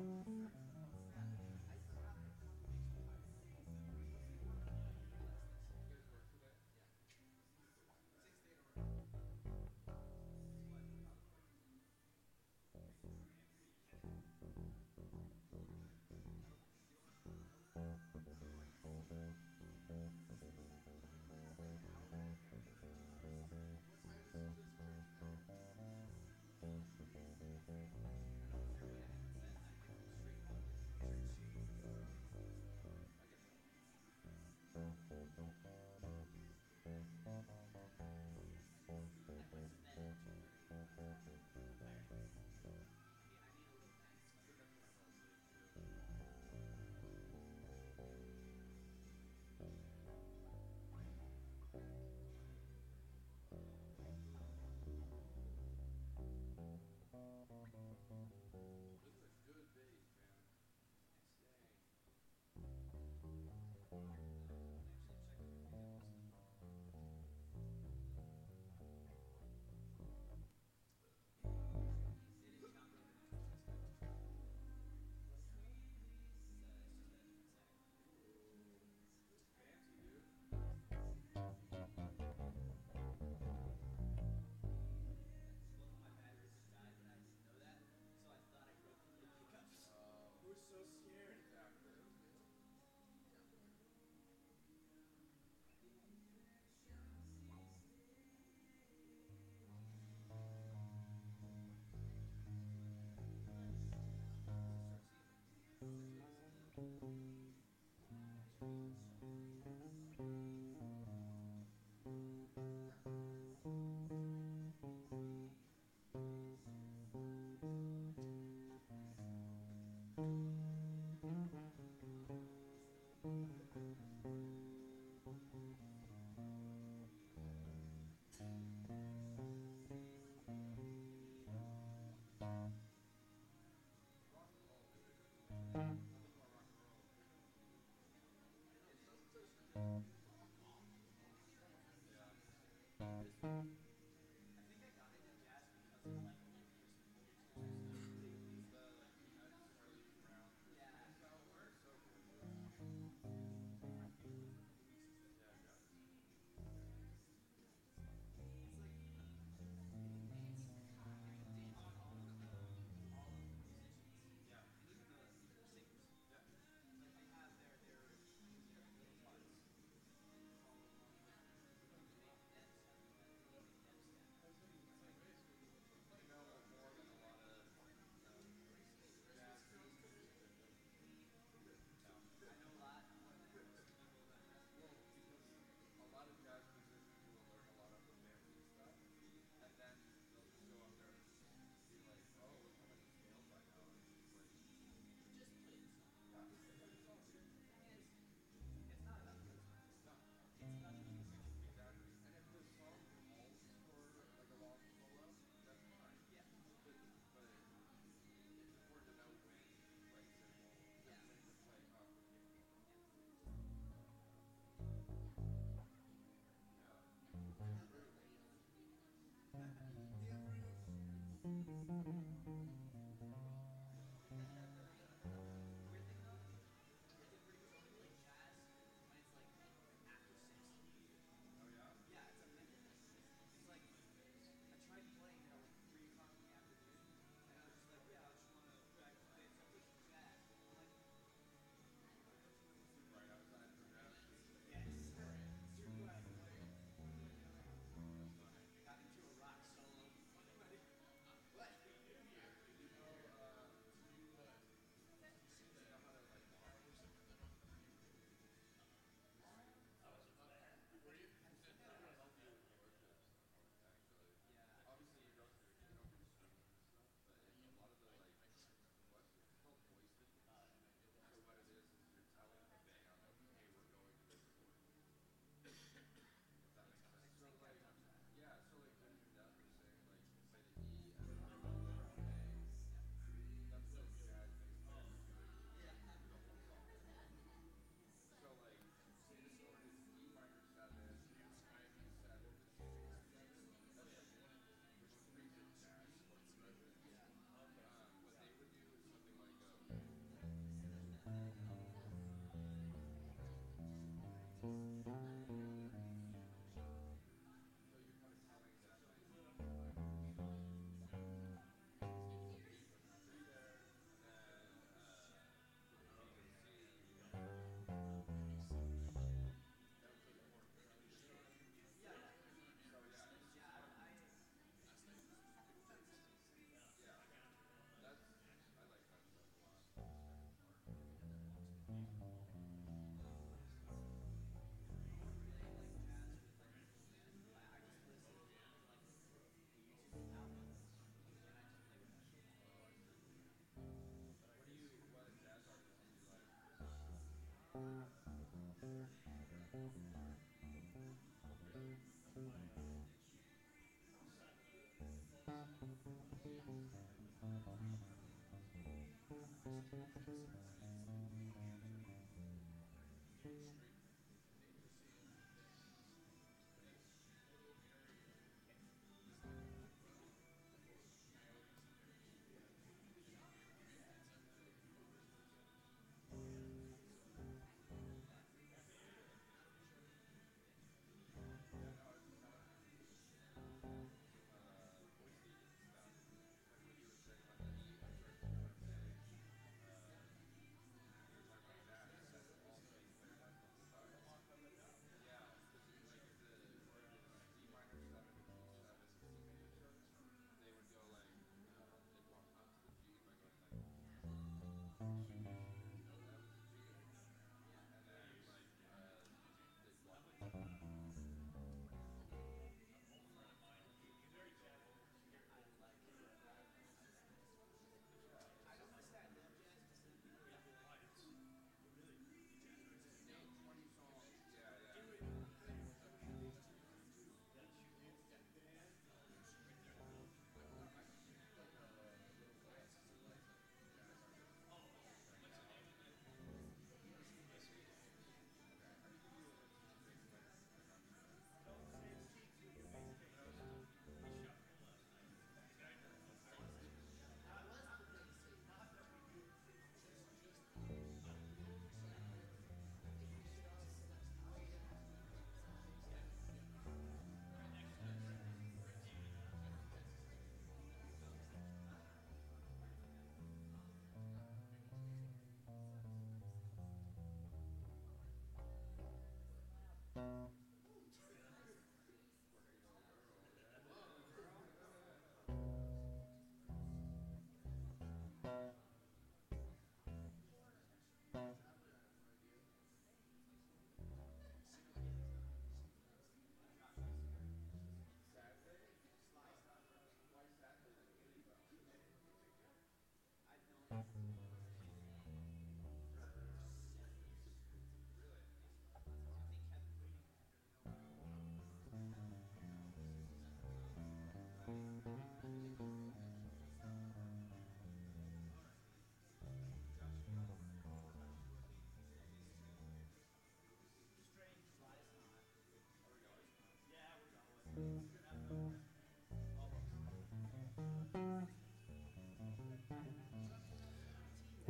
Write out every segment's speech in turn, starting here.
Thank you. Thank you. Uh,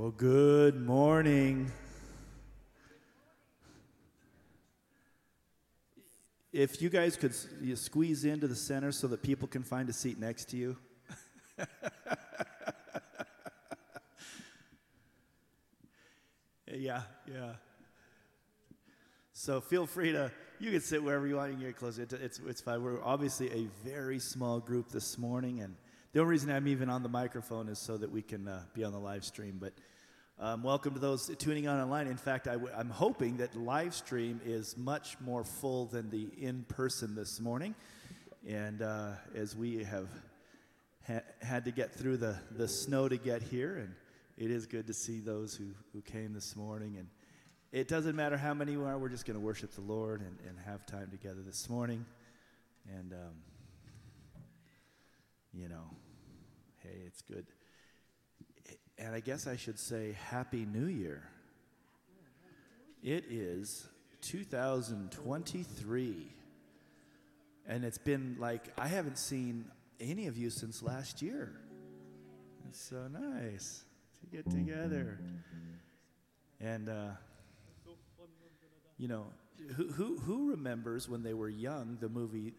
Well, good morning. If you guys could you squeeze into the center so that people can find a seat next to you. yeah, yeah. So feel free to, you can sit wherever you want, you can get closer. It, it's, it's fine. We're obviously a very small group this morning, and the only reason I'm even on the microphone is so that we can uh, be on the live stream. But um, welcome to those tuning on online. In fact, I w- I'm hoping that live stream is much more full than the in person this morning. And uh, as we have ha- had to get through the, the snow to get here, and it is good to see those who, who came this morning. And it doesn't matter how many we are, we're just going to worship the Lord and, and have time together this morning. And, um, you know, hey, it's good. And I guess I should say Happy New Year. It is 2023. And it's been like, I haven't seen any of you since last year. It's so nice to get together. And, uh, you know, who, who, who remembers when they were young the movie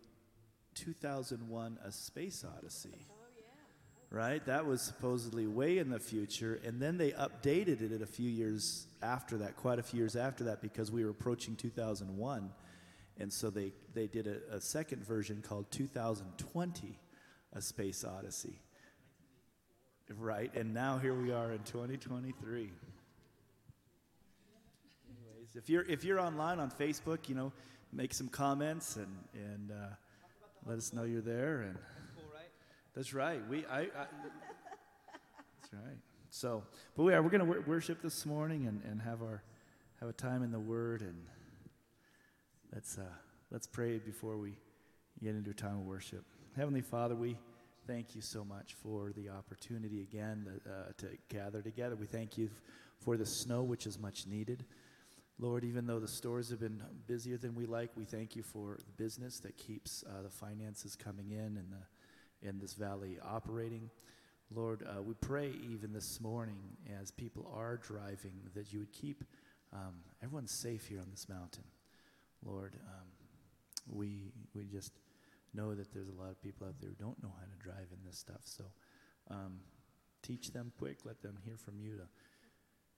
2001 A Space Odyssey? Right? That was supposedly way in the future. And then they updated it a few years after that, quite a few years after that, because we were approaching 2001. And so they, they did a, a second version called 2020 A Space Odyssey. Right? And now here we are in 2023. Anyways, if you're if you're online on Facebook, you know, make some comments and and uh, let us know you're there. And that's right. We I, I that's right. So, but we are we're gonna wor- worship this morning and, and have our have a time in the Word and let's uh, let's pray before we get into a time of worship. Heavenly Father, we thank you so much for the opportunity again uh, to gather together. We thank you for the snow, which is much needed. Lord, even though the stores have been busier than we like, we thank you for the business that keeps uh, the finances coming in and the, in this valley operating. Lord, uh, we pray even this morning as people are driving that you would keep um, everyone safe here on this mountain. Lord, um, we, we just know that there's a lot of people out there who don't know how to drive in this stuff. So um, teach them quick. Let them hear from you to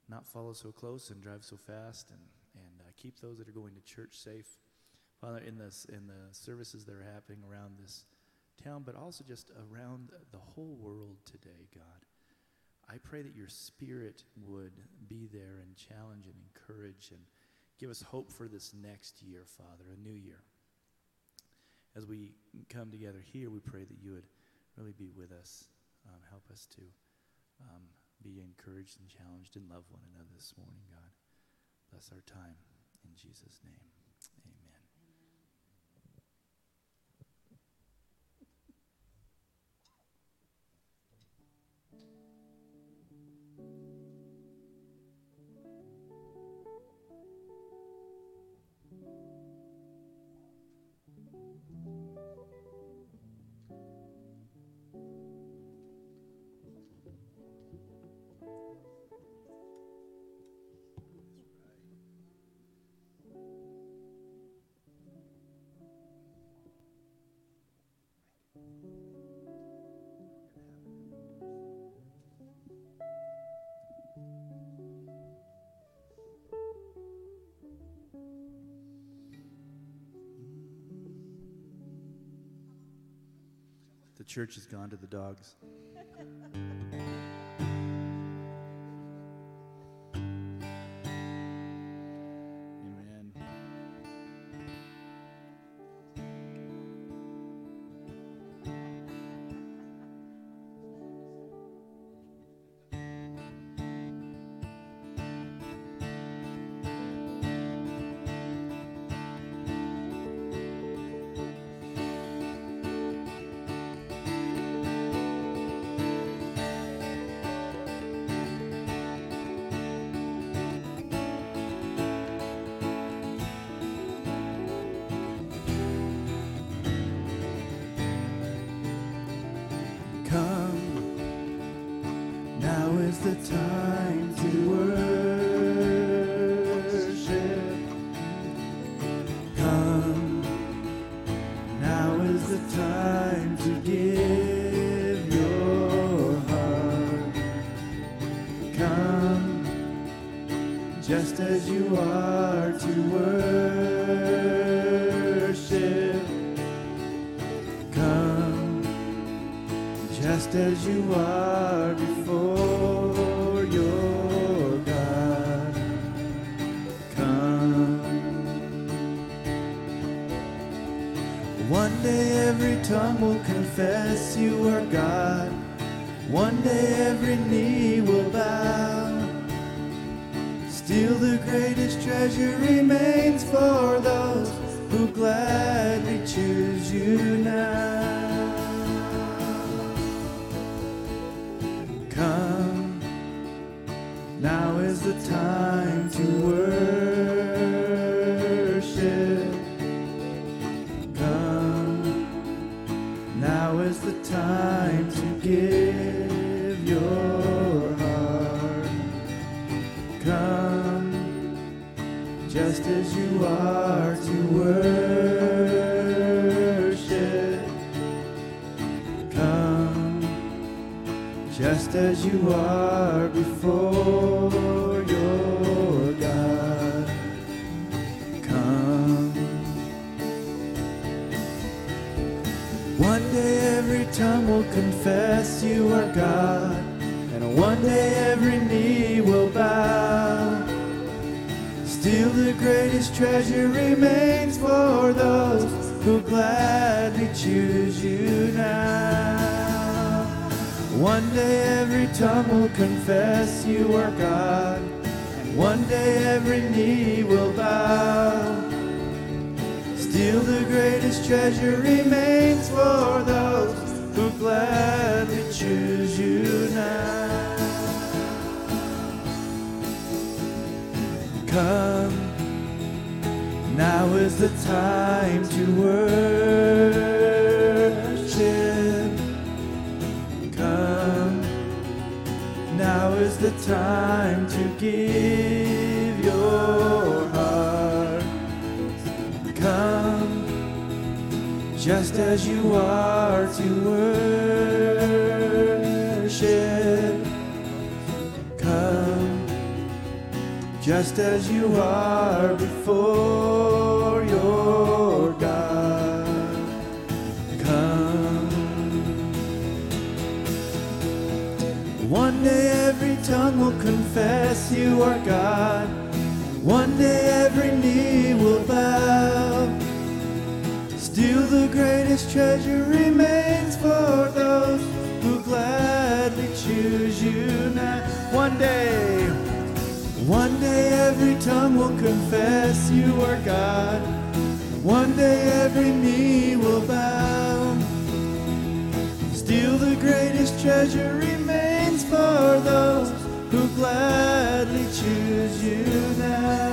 not follow so close and drive so fast and, and uh, keep those that are going to church safe. Father, in, this, in the services that are happening around this town, but also just around the whole world today, God, I pray that your spirit would be there and challenge and encourage and give us hope for this next year, Father, a new year. As we come together here, we pray that you would really be with us, um, help us to um, be encouraged and challenged and love one another this morning, God. Bless our time. In Jesus' name, church has gone to the dogs. Just as you are to worship. Come, just as you are before your God. Come. One day every tongue will confess you are God. One day every knee treasure remains just as you are to worship. Come, just as you are before your God. Come. One day every tongue will confess you are God. One day every the greatest treasure remains for those who gladly choose you now. One day, one day every tongue will confess you are God. One day every knee will bow. Still the greatest treasure remains for those who gladly choose you now.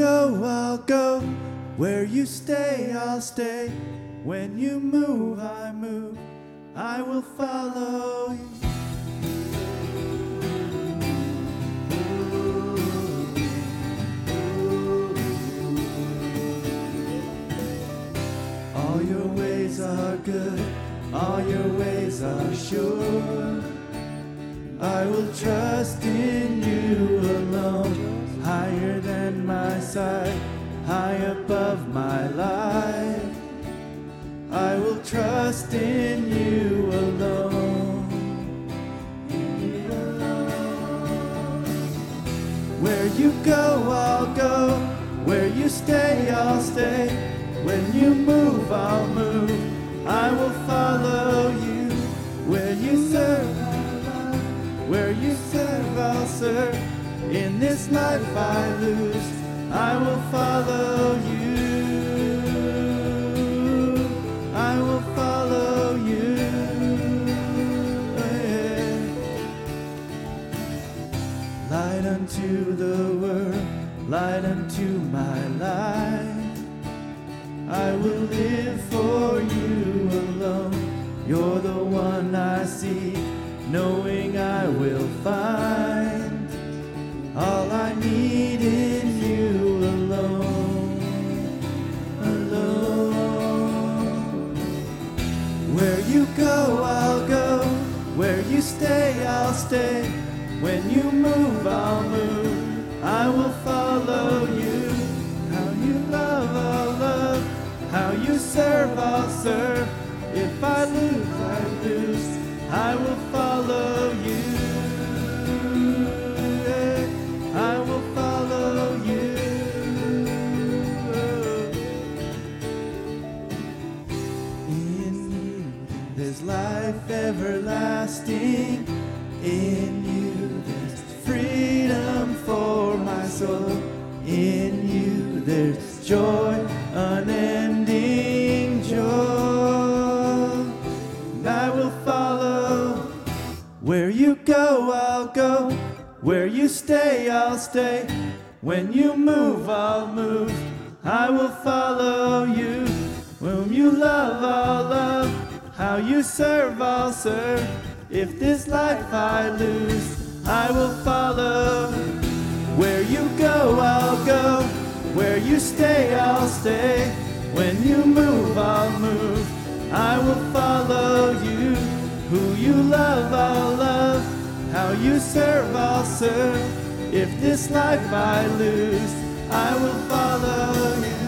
go, I'll go. Where you stay, I'll stay. When you move, I move. I will follow you. All your ways are good, all your ways are sure. I will trust in you alone, higher than my sight, high above my life. I will trust in you alone. In you alone. Where you go, I'll go. Where you stay, I'll stay. When you move, I'll move. I will follow you. Where you serve, where you serve, I'll serve. This life I lose, I will follow you. I will follow you. Yeah. Light unto the world, light unto my life. I will live for you alone. You're the one I seek, knowing I will find stay, I'll stay. When you move, I'll move. I will follow you. How you love, I'll love. How you serve, I'll serve. If I lose, I lose. I will follow you. Life everlasting. In you, there's freedom for my soul. In you, there's joy, unending joy. And I will follow. Where you go, I'll go. Where you stay, I'll stay. When you move, I'll move. I will follow you. Whom you love, I'll love. How you serve, I'll serve. If this life I lose, I will follow. Where you go, I'll go. Where you stay, I'll stay. When you move, I'll move. I will follow you. Who you love, I'll love. How you serve, I'll serve. If this life I lose, I will follow you.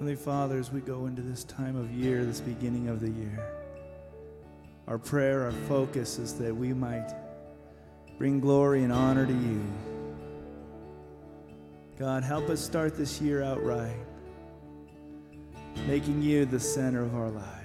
Heavenly Father, as we go into this time of year, this beginning of the year, our prayer, our focus is that we might bring glory and honor to you. God, help us start this year out right, making you the center of our lives.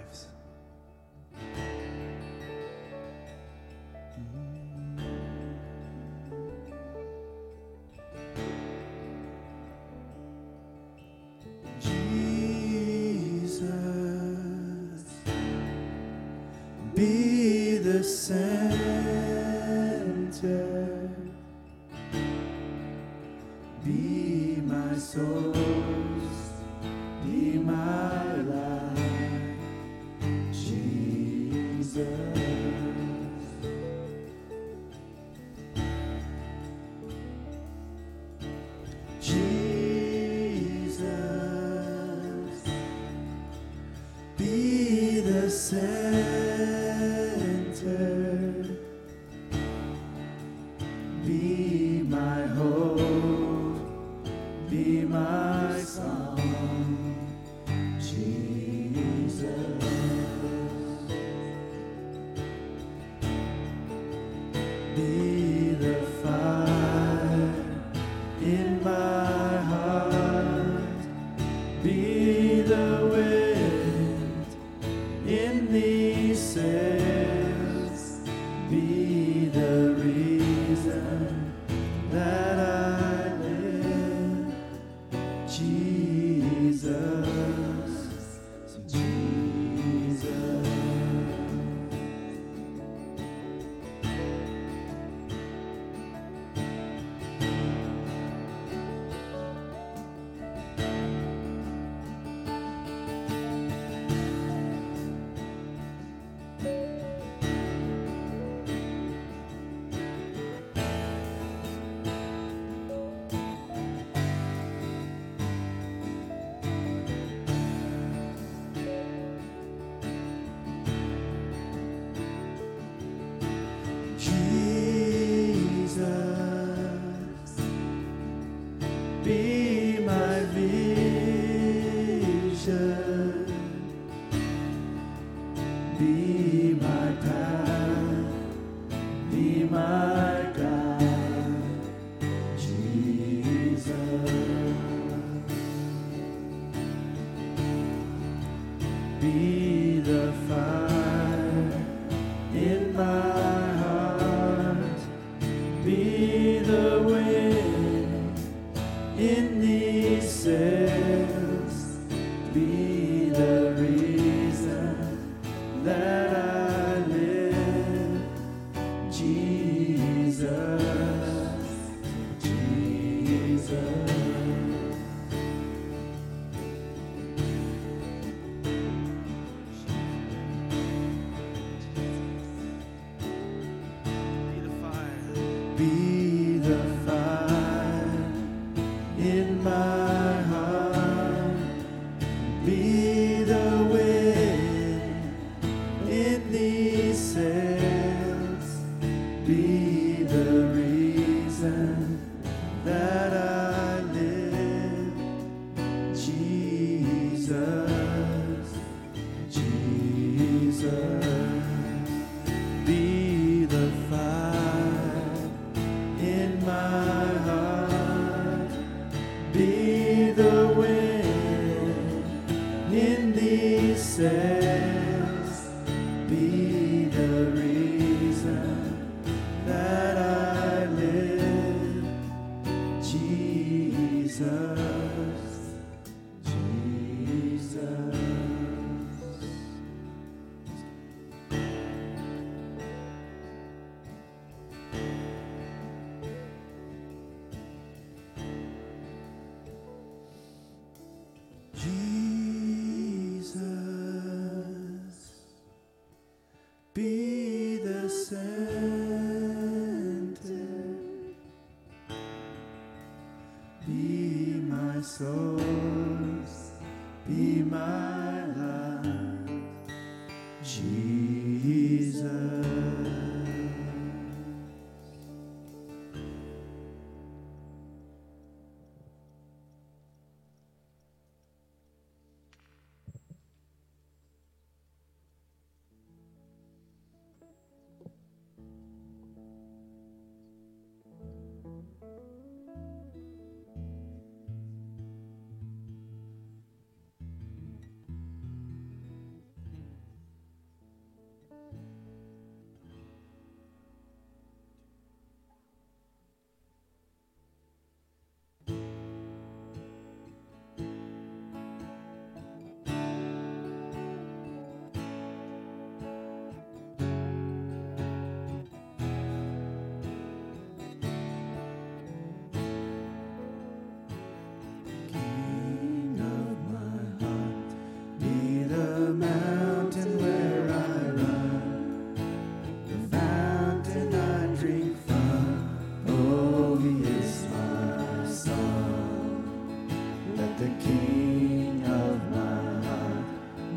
The King of my heart.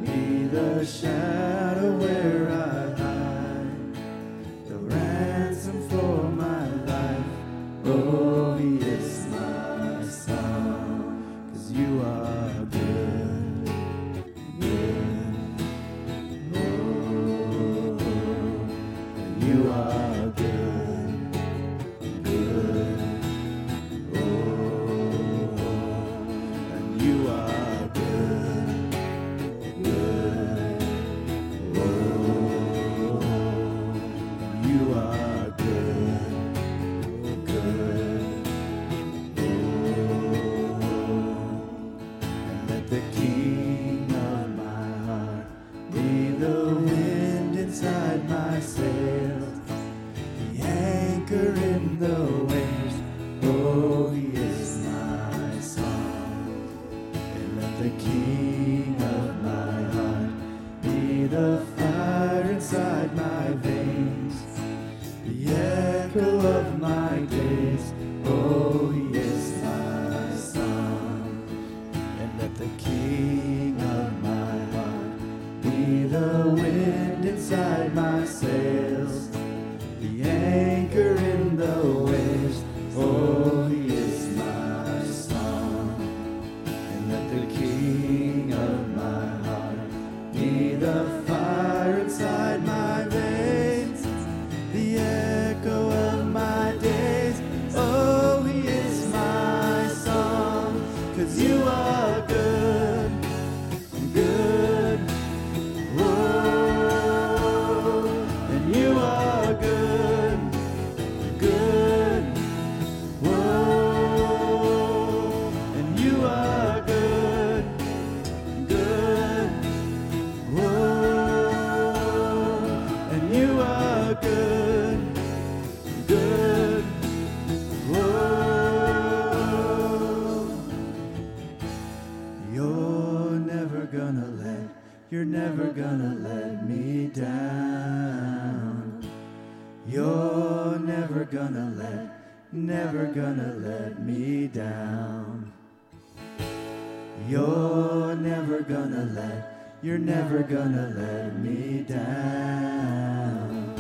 Be the You're never gonna let me down.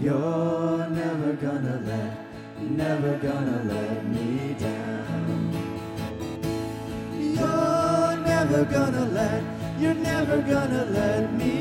You're never gonna let, never gonna let me down. You're never gonna let, you're never gonna let me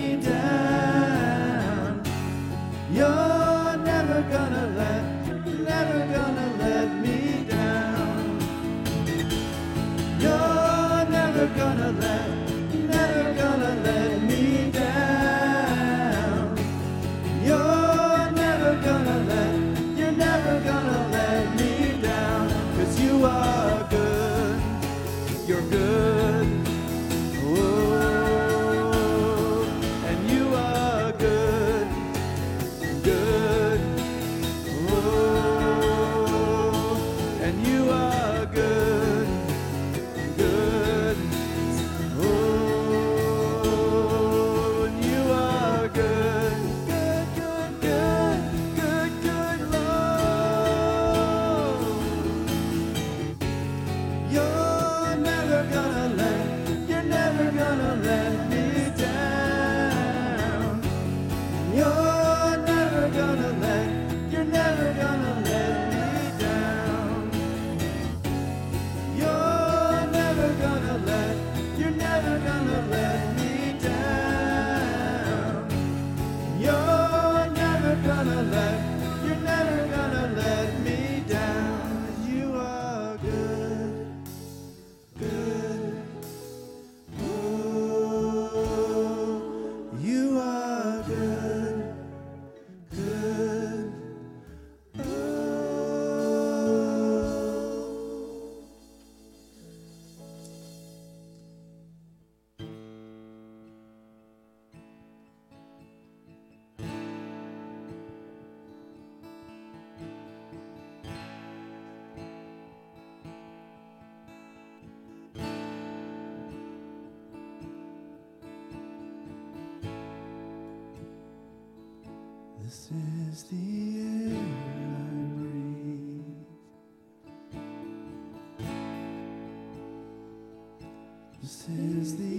is the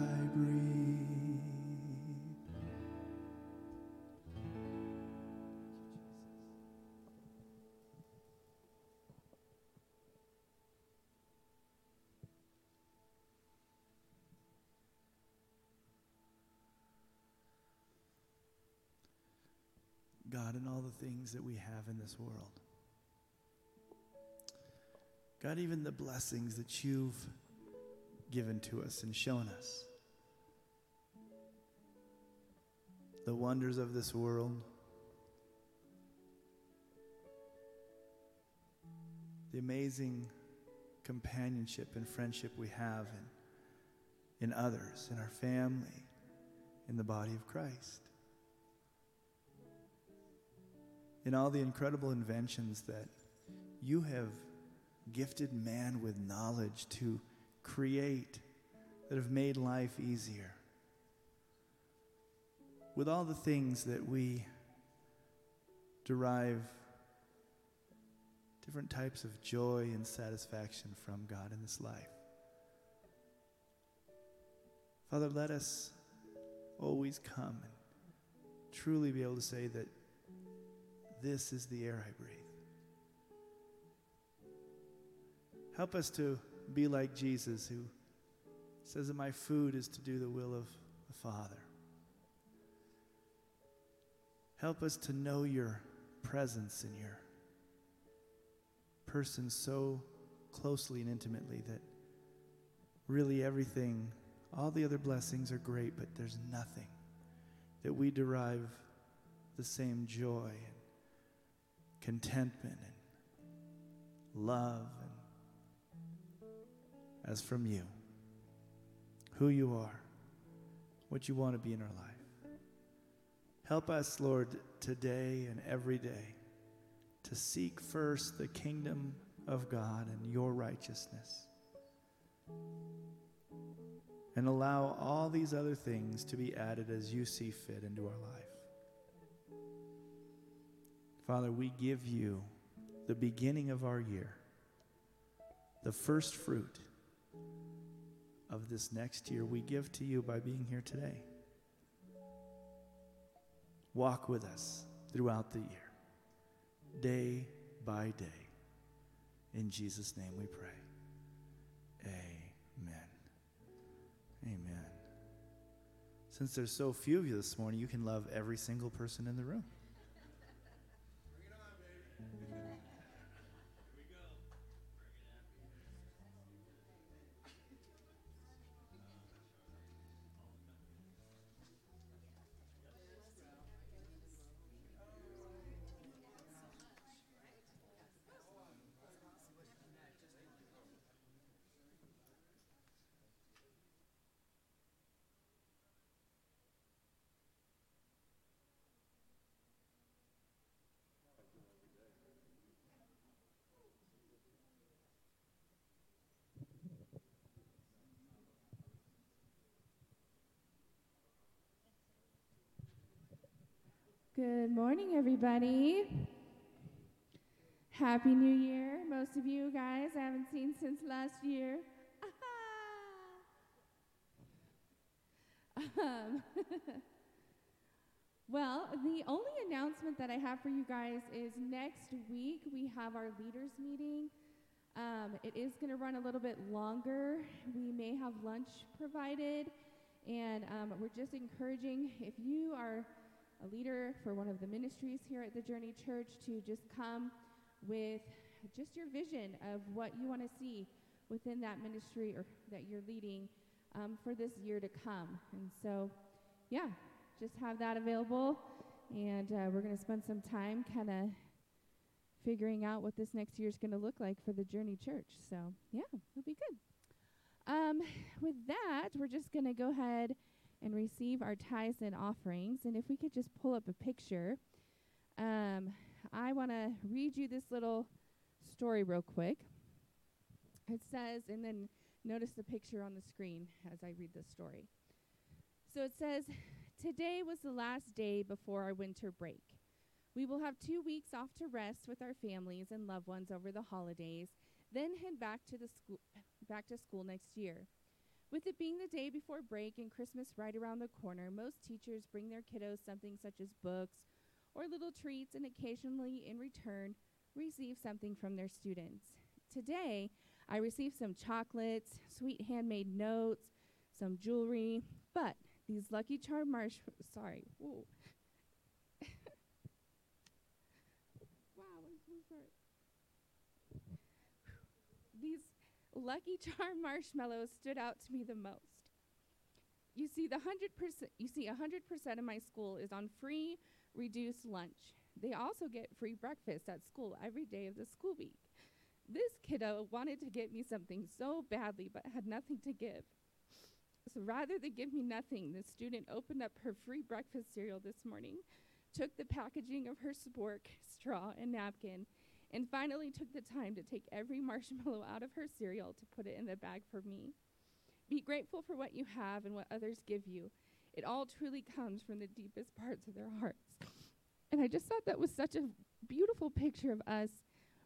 the things that we have in this world. God, even the blessings that you've given to us and shown us. The wonders of this world. The amazing companionship and friendship we have in, in others, in our family, in the body of Christ. In all the incredible inventions that you have gifted man with knowledge to create that have made life easier. With all the things that we derive different types of joy and satisfaction from God in this life. Father, let us always come and truly be able to say that this is the air I breathe. Help us to be like Jesus, who says that my food is to do the will of the Father. Help us to know your presence and your person so closely and intimately that really everything, all the other blessings are great, but there's nothing that we derive the same joy contentment and love and as from you who you are what you want to be in our life. Help us lord today and every day to seek first the kingdom of god and your righteousness. And allow all these other things to be added as you see fit into our life Father, we give you the beginning of our year, the first fruit of this next year, we give to you by being here today. Walk with us throughout the year, day by day. In Jesus' name we pray. Amen. Amen. Since there's so few of you this morning, you can love every single person in the room. Good morning, everybody. Happy New Year. Most of you guys I haven't seen since last year. um, well, the only announcement that I have for you guys is next week we have our leaders meeting. Um, it is going to run a little bit longer. We may have lunch provided, and um, we're just encouraging if you are a leader for one of the ministries here at the Journey Church to just come with just your vision of what you want to see within that ministry or that you're leading um, for this year to come. And so, yeah, just have that available. And uh, we're going to spend some time kind of figuring out what this next year is going to look like for the Journey Church. So, yeah, it'll be good. Um, with that, we're just going to go ahead and receive our tithes and offerings. And if we could just pull up a picture, um, I want to read you this little story real quick. It says, and then notice the picture on the screen as I read the story. So it says, Today was the last day before our winter break. We will have two weeks off to rest with our families and loved ones over the holidays, then head back to the school back to school next year. With it being the day before break and Christmas right around the corner, most teachers bring their kiddos something such as books or little treats and occasionally, in return, receive something from their students. Today, I received some chocolates, sweet handmade notes, some jewelry, but these Lucky Charm marsh sorry, I'm so sorry. These Lucky Charm marshmallows stood out to me the most. You see, the 100% you see 100% of my school is on free reduced lunch. They also get free breakfast at school every day of the school week. This kiddo wanted to get me something so badly but had nothing to give. So rather than give me nothing, the student opened up her free breakfast cereal this morning, took the packaging of her spork, straw, and napkin, and finally took the time to take every marshmallow out of her cereal to put it in the bag for me. Be grateful for what you have and what others give you. It all truly comes from the deepest parts of their hearts. And I just thought that was such a beautiful picture of us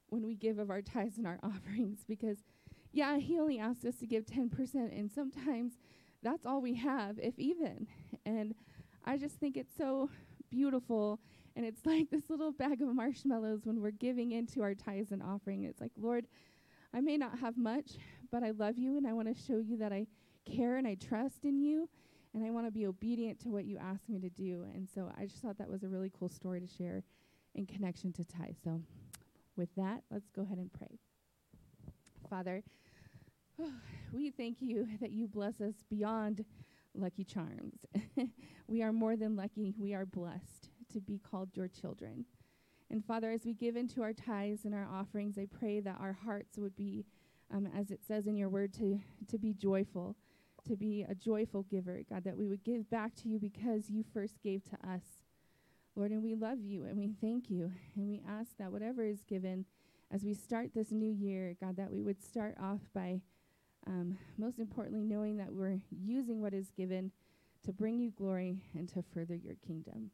when we give of our tithes and our offerings because, yeah, he only asked us to give 10%, and sometimes that's all we have, if even. And I just think it's so beautiful and it's like this little bag of marshmallows when we're giving into our tithes and offering. It's like, Lord, I may not have much, but I love you and I want to show you that I care and I trust in you and I want to be obedient to what you ask me to do. And so I just thought that was a really cool story to share in connection to tithe. So With that, let's go ahead and pray. Father, we thank you that you bless us beyond lucky charms. we are more than lucky, we are blessed to be called your children. And Father, as we give into our tithes and our offerings, I pray that our hearts would be, um, as it says in your word, to, to be joyful, to be a joyful giver, God, that we would give back to you because you first gave to us. Lord, and we love you and we thank you. And we ask that whatever is given as we start this new year, God, that we would start off by um, most importantly knowing that we're using what is given to bring you glory and to further your kingdom.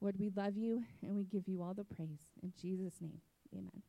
Lord, we love you and we give you all the praise. In Jesus' name, amen.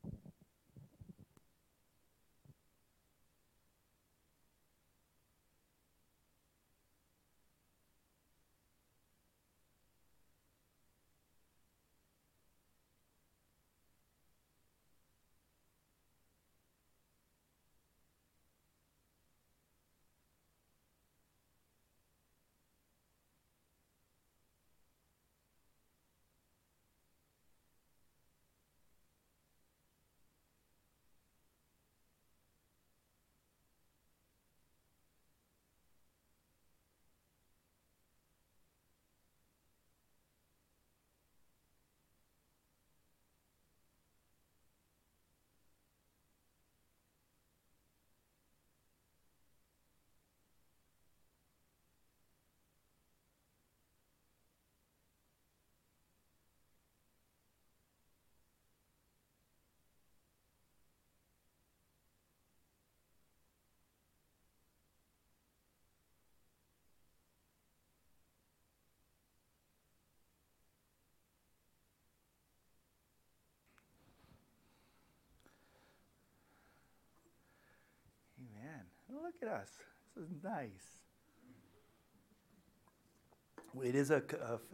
Look at us. This is nice. It is a,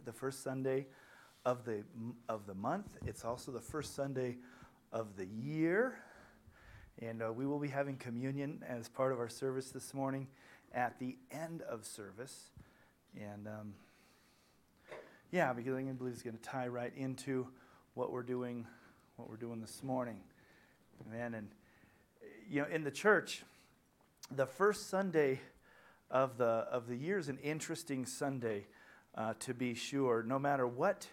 the first Sunday of the, of the month. It's also the first Sunday of the year. And uh, we will be having communion as part of our service this morning at the end of service. And um, yeah, because I believe it's going to tie right into what we're doing, what we're doing this morning. Amen. And you know, in the church, the first Sunday of the, of the year is an interesting Sunday, uh, to be sure. No matter what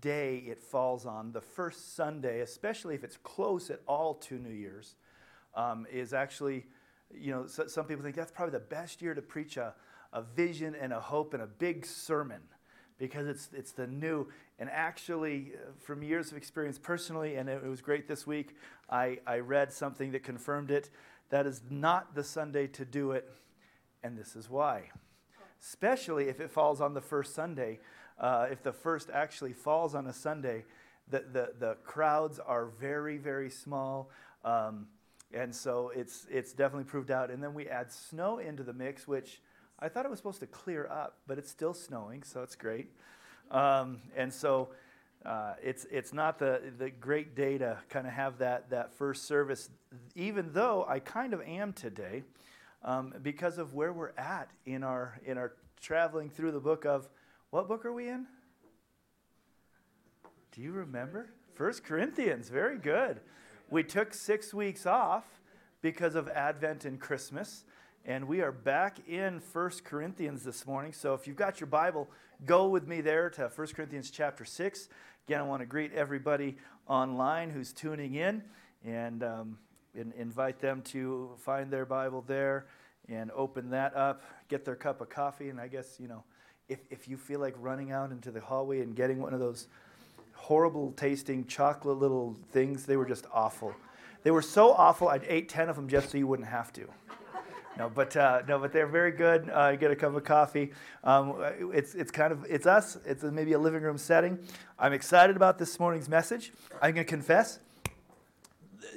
day it falls on, the first Sunday, especially if it's close at all to New Year's, um, is actually, you know, so, some people think that's probably the best year to preach a, a vision and a hope and a big sermon because it's, it's the new. And actually, uh, from years of experience personally, and it, it was great this week, I, I read something that confirmed it that is not the Sunday to do it, and this is why. Especially if it falls on the first Sunday. Uh, if the first actually falls on a Sunday, the, the, the crowds are very, very small. Um, and so it's, it's definitely proved out. And then we add snow into the mix, which I thought it was supposed to clear up, but it's still snowing, so it's great. Um, and so uh, it's, it's not the, the great day to kind of have that, that first service, even though I kind of am today um, because of where we're at in our, in our traveling through the book of, what book are we in? Do you remember? First Corinthians, very good. We took six weeks off because of Advent and Christmas, and we are back in First Corinthians this morning. So if you've got your Bible, go with me there to First Corinthians chapter 6. Again, I want to greet everybody online who's tuning in and, um, invite them to find their Bible there and open that up, get their cup of coffee. And I guess, you know, if, if you feel like running out into the hallway and getting one of those horrible tasting chocolate little things, they were just awful. They were so awful, I ate 10 of them just so you wouldn't have to. No, but uh, no, but they're very good. Uh, you get a cup of coffee. Um, it's it's kind of it's us. It's maybe a living room setting. I'm excited about this morning's message. I'm to confess.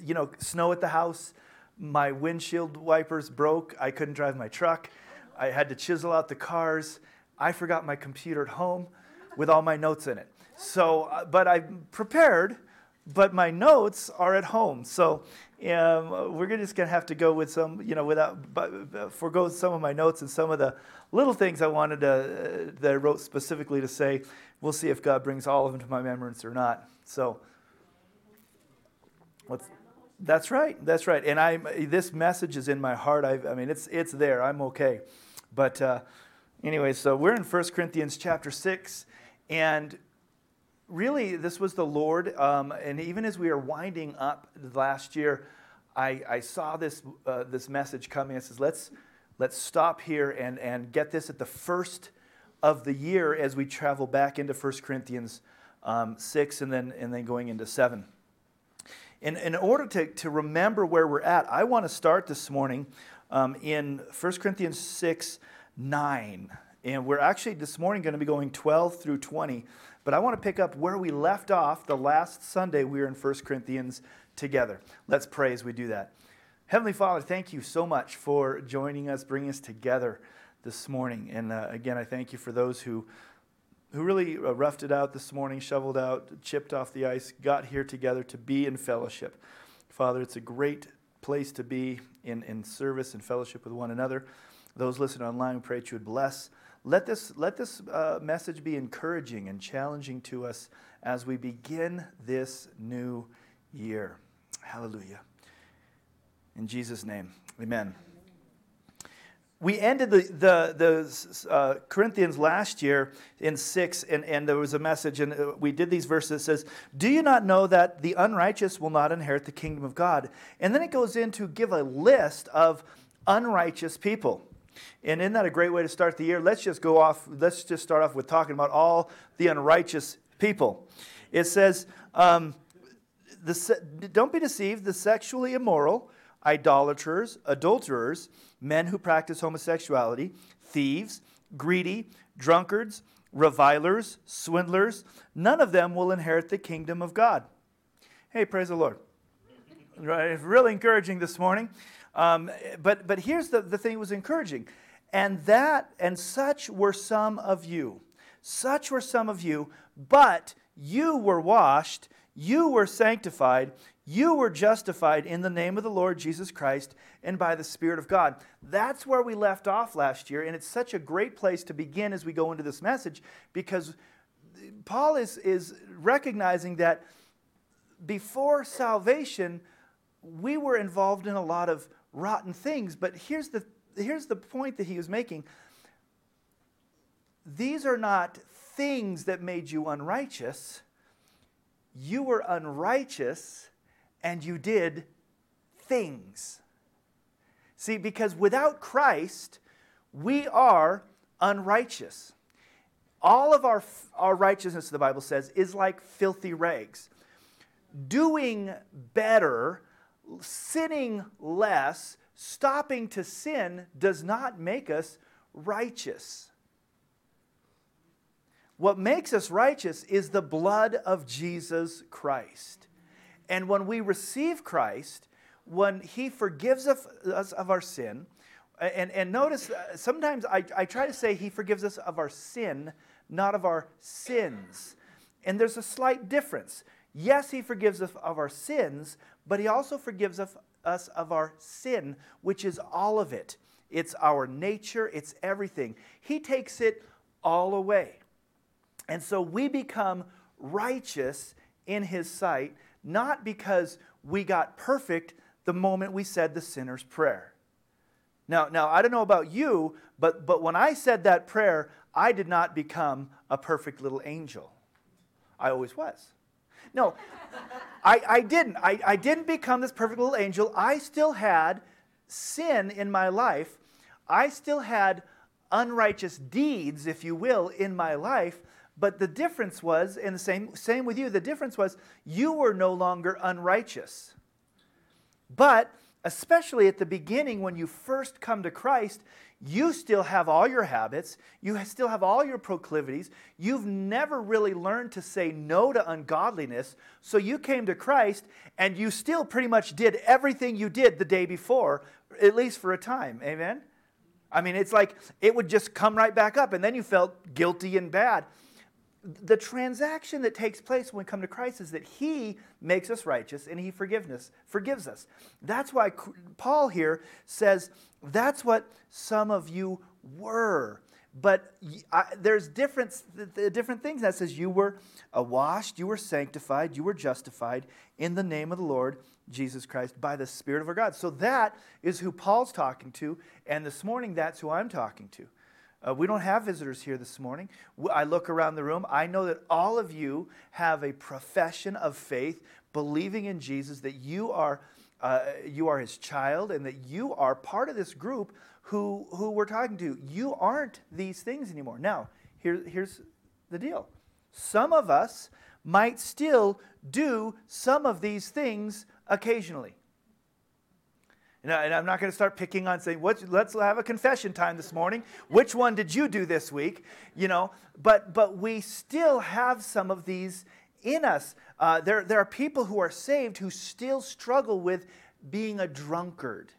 You know, snow at the house. My windshield wipers broke. I couldn't drive my truck. I had to chisel out the cars. I forgot my computer at home with all my notes in it. So, uh, but I'm prepared but my notes are at home. So um, we're just going to have to go with some, you know, without but, forego some of my notes and some of the little things I wanted to uh, that I wrote specifically to say. We'll see if God brings all of them to my remembrance or not. So that's right. That's right. And I, this message is in my heart. I, I mean, it's it's there. I'm okay. But uh, anyway, so we're in 1 Corinthians chapter six, and really, this was the Lord. Um, and even as we are winding up last year, I, I saw this uh, this message coming. It says, let's let's stop here and and get this at the first of the year as we travel back into 1 Corinthians um, six, and then and then going into seven. In, in order to, to remember where we're at, I want to start this morning um, in 1 Corinthians 6 9. And we're actually this morning going to be going 12 through 20. But I want to pick up where we left off the last Sunday we were in 1 Corinthians together. Let's pray as we do that. Heavenly Father, thank you so much for joining us, bringing us together this morning. And uh, again, I thank you for those who who really uh, roughed it out this morning, shoveled out, chipped off the ice, got here together to be in fellowship. Father, it's a great place to be in, in service and fellowship with one another. Those listening online, we pray that you would bless. Let this, let this uh, message be encouraging and challenging to us as we begin this new year. Hallelujah. In Jesus' name, amen we ended the, the, the uh, Corinthians last year in 6, and, and there was a message, and uh, we did these verses that says, Do you not know that the unrighteous will not inherit the kingdom of God? And then it goes in to give a list of unrighteous people. And isn't that a great way to start the year? Let's just go off, let's just start off with talking about all the unrighteous people. It says, um, the, Don't be deceived, the sexually immoral, idolaters, adulterers, men who practice homosexuality, thieves, greedy, drunkards, revilers, swindlers, none of them will inherit the kingdom of God. Hey, praise the Lord. Right, really encouraging this morning. Um, but, but here's the, the thing that was encouraging. And that, and such were some of you. Such were some of you, but you were washed, you were sanctified, you were justified in the name of the Lord Jesus Christ and by the Spirit of God. That's where we left off last year, and it's such a great place to begin as we go into this message because Paul is, is recognizing that before salvation, we were involved in a lot of rotten things. But here's the, here's the point that he was making these are not things that made you unrighteous. You were unrighteous and you did things. See, because without Christ, we are unrighteous. All of our, our righteousness, the Bible says, is like filthy rags. Doing better, sinning less, stopping to sin does not make us righteous. What makes us righteous is the blood of Jesus Christ. And when we receive Christ, when He forgives us of our sin, and, and notice, uh, sometimes I, I try to say He forgives us of our sin, not of our sins. And there's a slight difference. Yes, He forgives us of our sins, but He also forgives us of our sin, which is all of it. It's our nature, it's everything. He takes it all away. And so we become righteous in His sight not because we got perfect the moment we said the sinner's prayer. Now, now I don't know about you, but, but when I said that prayer, I did not become a perfect little angel. I always was. No, I, I didn't. I, I didn't become this perfect little angel. I still had sin in my life. I still had unrighteous deeds, if you will, in my life but the difference was, and the same, same with you, the difference was you were no longer unrighteous. But especially at the beginning when you first come to Christ, you still have all your habits, you still have all your proclivities. You've never really learned to say no to ungodliness. So you came to Christ and you still pretty much did everything you did the day before, at least for a time. Amen? I mean, it's like it would just come right back up, and then you felt guilty and bad the transaction that takes place when we come to Christ is that He makes us righteous and He forgiveness forgives us. That's why Paul here says that's what some of you were. But I, there's different, different things. That says you were washed, you were sanctified, you were justified in the name of the Lord Jesus Christ by the Spirit of our God. So that is who Paul's talking to, and this morning that's who I'm talking to. Uh, we don't have visitors here this morning. I look around the room. I know that all of you have a profession of faith, believing in Jesus, that you are, uh, you are his child, and that you are part of this group who, who we're talking to. You aren't these things anymore. Now, here, here's the deal some of us might still do some of these things occasionally. And, I, am not going to start picking on saying, let's have a confession time this morning. Which one did you do this week? You know, but, but we still have some of these in us. Uh, there, there are people who are saved who still struggle with being a drunkard,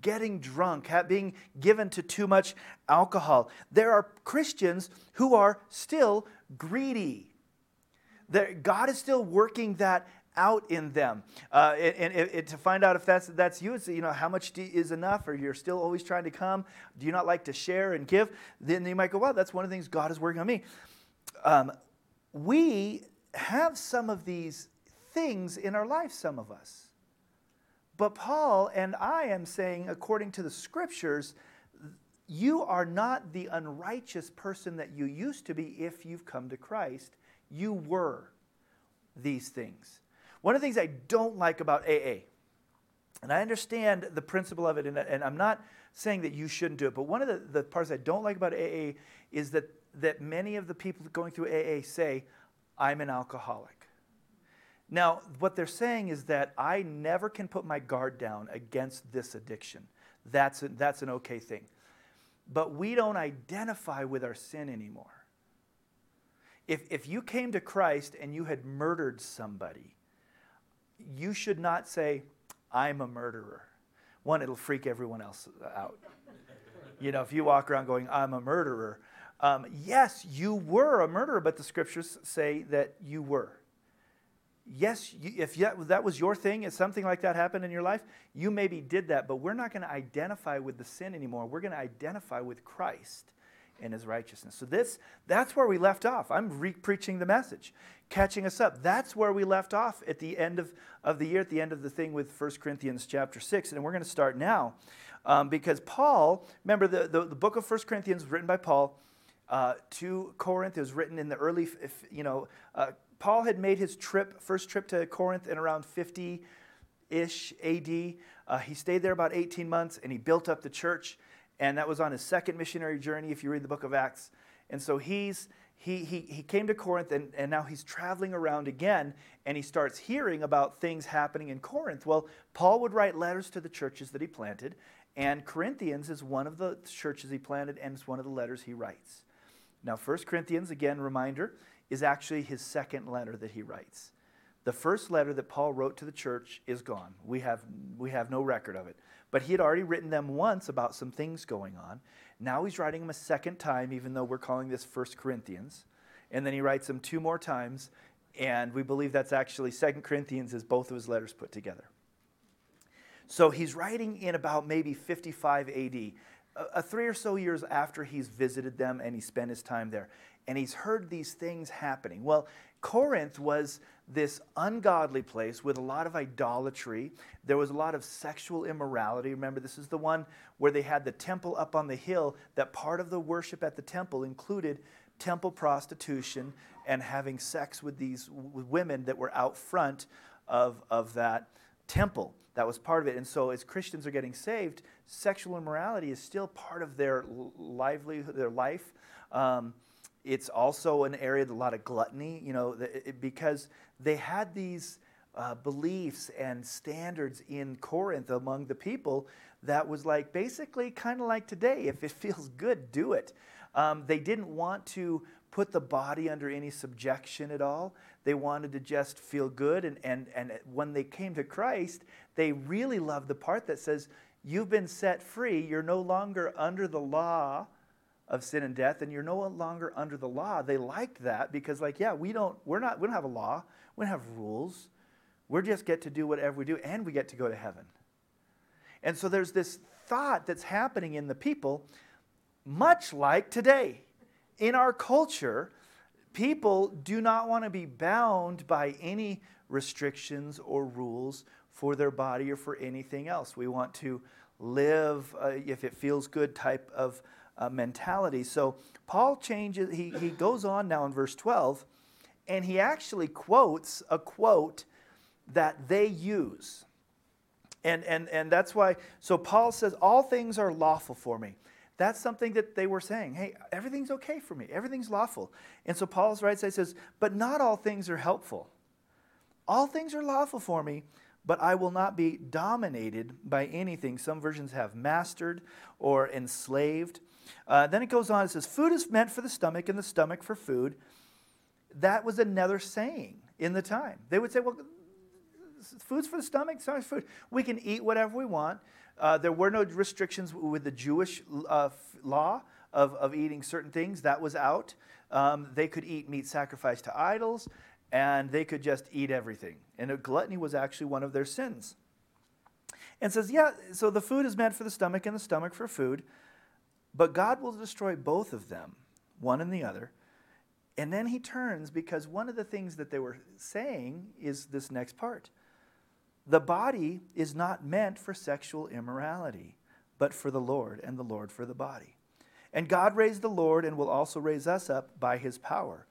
getting drunk, being given to too much alcohol. There are Christians who are still greedy. God is still working that out in them. Uh, and, and, and, to find out if that's, that's you, it's, you know, how much is enough, or you're still always trying to come. Do you not like to share and give? Then you might go, well, that's one of the things God is working on me. Um, we have some of these things in our life, some of us. But Paul and I am saying, according to the scriptures, you are not the unrighteous person that you used to be if you've come to Christ. You were these things. One of the things I don't like about AA, and I understand the principle of it, and, and I'm not saying that you shouldn't do it, but one of the, the parts I don't like about AA is that, that many of the people going through AA say, I'm an alcoholic. Now, what they're saying is that I never can put my guard down against this addiction. That's, a, that's an okay thing. But we don't identify with our sin anymore. If, if you came to Christ and you had murdered somebody, you should not say, I'm a murderer. One, it'll freak everyone else out. you know, if you walk around going, I'm a murderer, um, yes, you were a murderer, but the scriptures say that you were. Yes, you, if that was your thing, if something like that happened in your life, you maybe did that, but we're not going to identify with the sin anymore. We're going to identify with Christ and his righteousness. So this that's where we left off. I'm re- preaching the message, catching us up. That's where we left off at the end of, of the year, at the end of the thing with 1 Corinthians chapter 6. And we're going to start now um, because Paul, remember the, the, the, book of 1 Corinthians was written by Paul uh, to Corinth. It was written in the early, you know, uh, Paul had made his trip, first trip to Corinth in around 50 ish AD. Uh, he stayed there about 18 months and he built up the church and that was on his second missionary journey, if you read the book of Acts. And so he's, he, he, he came to Corinth, and, and now he's traveling around again, and he starts hearing about things happening in Corinth. Well, Paul would write letters to the churches that he planted, and Corinthians is one of the churches he planted, and it's one of the letters he writes. Now, 1 Corinthians, again, reminder, is actually his second letter that he writes. The first letter that Paul wrote to the church is gone. We have, we have no record of it. But he had already written them once about some things going on. Now he's writing them a second time, even though we're calling this First Corinthians. And then he writes them two more times, and we believe that's actually Second Corinthians is both of his letters put together. So he's writing in about maybe 55 AD, a, three or so years after he's visited them and he spent his time there. And he's heard these things happening. Well, Corinth was this ungodly place with a lot of idolatry. There was a lot of sexual immorality. Remember, this is the one where they had the temple up on the hill, that part of the worship at the temple included temple prostitution and having sex with these women that were out front of, of that temple. That was part of it. And so, as Christians are getting saved, sexual immorality is still part of their livelihood, their life. Um, it's also an area of a lot of gluttony, you know, because they had these uh, beliefs and standards in Corinth among the people that was like basically kind of like today. If it feels good, do it. Um, they didn't want to put the body under any subjection at all. They wanted to just feel good. And, and, and when they came to Christ, they really loved the part that says, You've been set free. You're no longer under the law of sin and death and you're no longer under the law. They liked that because like yeah we don't we're not we don't have a law. We don't have rules. We just get to do whatever we do and we get to go to heaven. And so there's this thought that's happening in the people much like today. In our culture people do not want to be bound by any restrictions or rules for their body or for anything else. We want to live, uh, if it feels good, type of uh, mentality. So Paul changes, he, he goes on now in verse 12, and he actually quotes a quote that they use. And, and, and that's why, so Paul says, All things are lawful for me. That's something that they were saying. Hey, everything's okay for me, everything's lawful. And so Paul writes, he says, But not all things are helpful. All things are lawful for me, but I will not be dominated by anything. Some versions have mastered or enslaved. Uh, then it goes on, it says, Food is meant for the stomach, and the stomach for food. That was another saying in the time. They would say, Well, food's for the stomach, stomach's food. We can eat whatever we want. Uh, there were no restrictions with the Jewish uh, law of, of eating certain things. That was out. Um, they could eat meat sacrificed to idols, and they could just eat everything. And gluttony was actually one of their sins. And says, yeah, so the food is meant for the stomach and the stomach for food, but God will destroy both of them, one and the other. And then he turns because one of the things that they were saying is this next part. The body is not meant for sexual immorality, but for the Lord, and the Lord for the body. And God raised the Lord and will also raise us up by his power.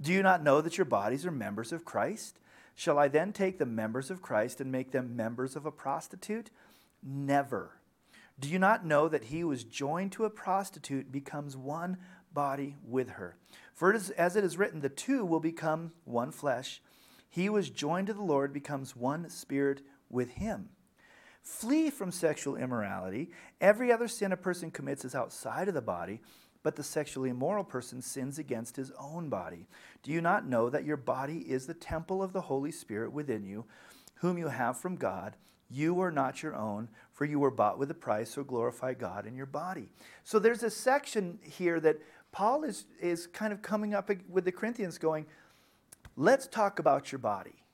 Do you not know that your bodies are members of Christ? Shall I then take the members of Christ and make them members of a prostitute? Never. Do you not know that he who is joined to a prostitute becomes one body with her? For it is, as it is written, the two will become one flesh. He who is joined to the Lord becomes one spirit with him. Flee from sexual immorality. Every other sin a person commits is outside of the body, but the sexually immoral person sins against his own body. Do you not know that your body is the temple of the Holy Spirit within you, whom you have from God? You are not your own, for you were bought with a price, so glorify God in your body. So there's a section here that Paul is, is kind of coming up with the Corinthians going, Let's talk about your body,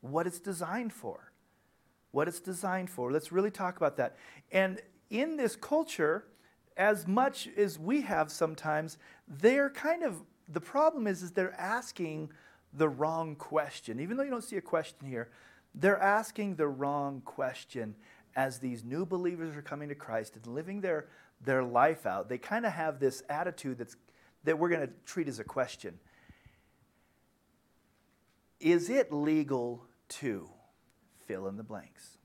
what it's designed for. What it's designed for. Let's really talk about that. And in this culture, as much as we have sometimes, they're kind of, the problem is, is they're asking the wrong question. Even though you don't see a question here, they're asking the wrong question as these new believers are coming to Christ and living their, their life out. They kind of have this attitude that's, that we're going to treat as a question. Is it legal to fill in the blanks?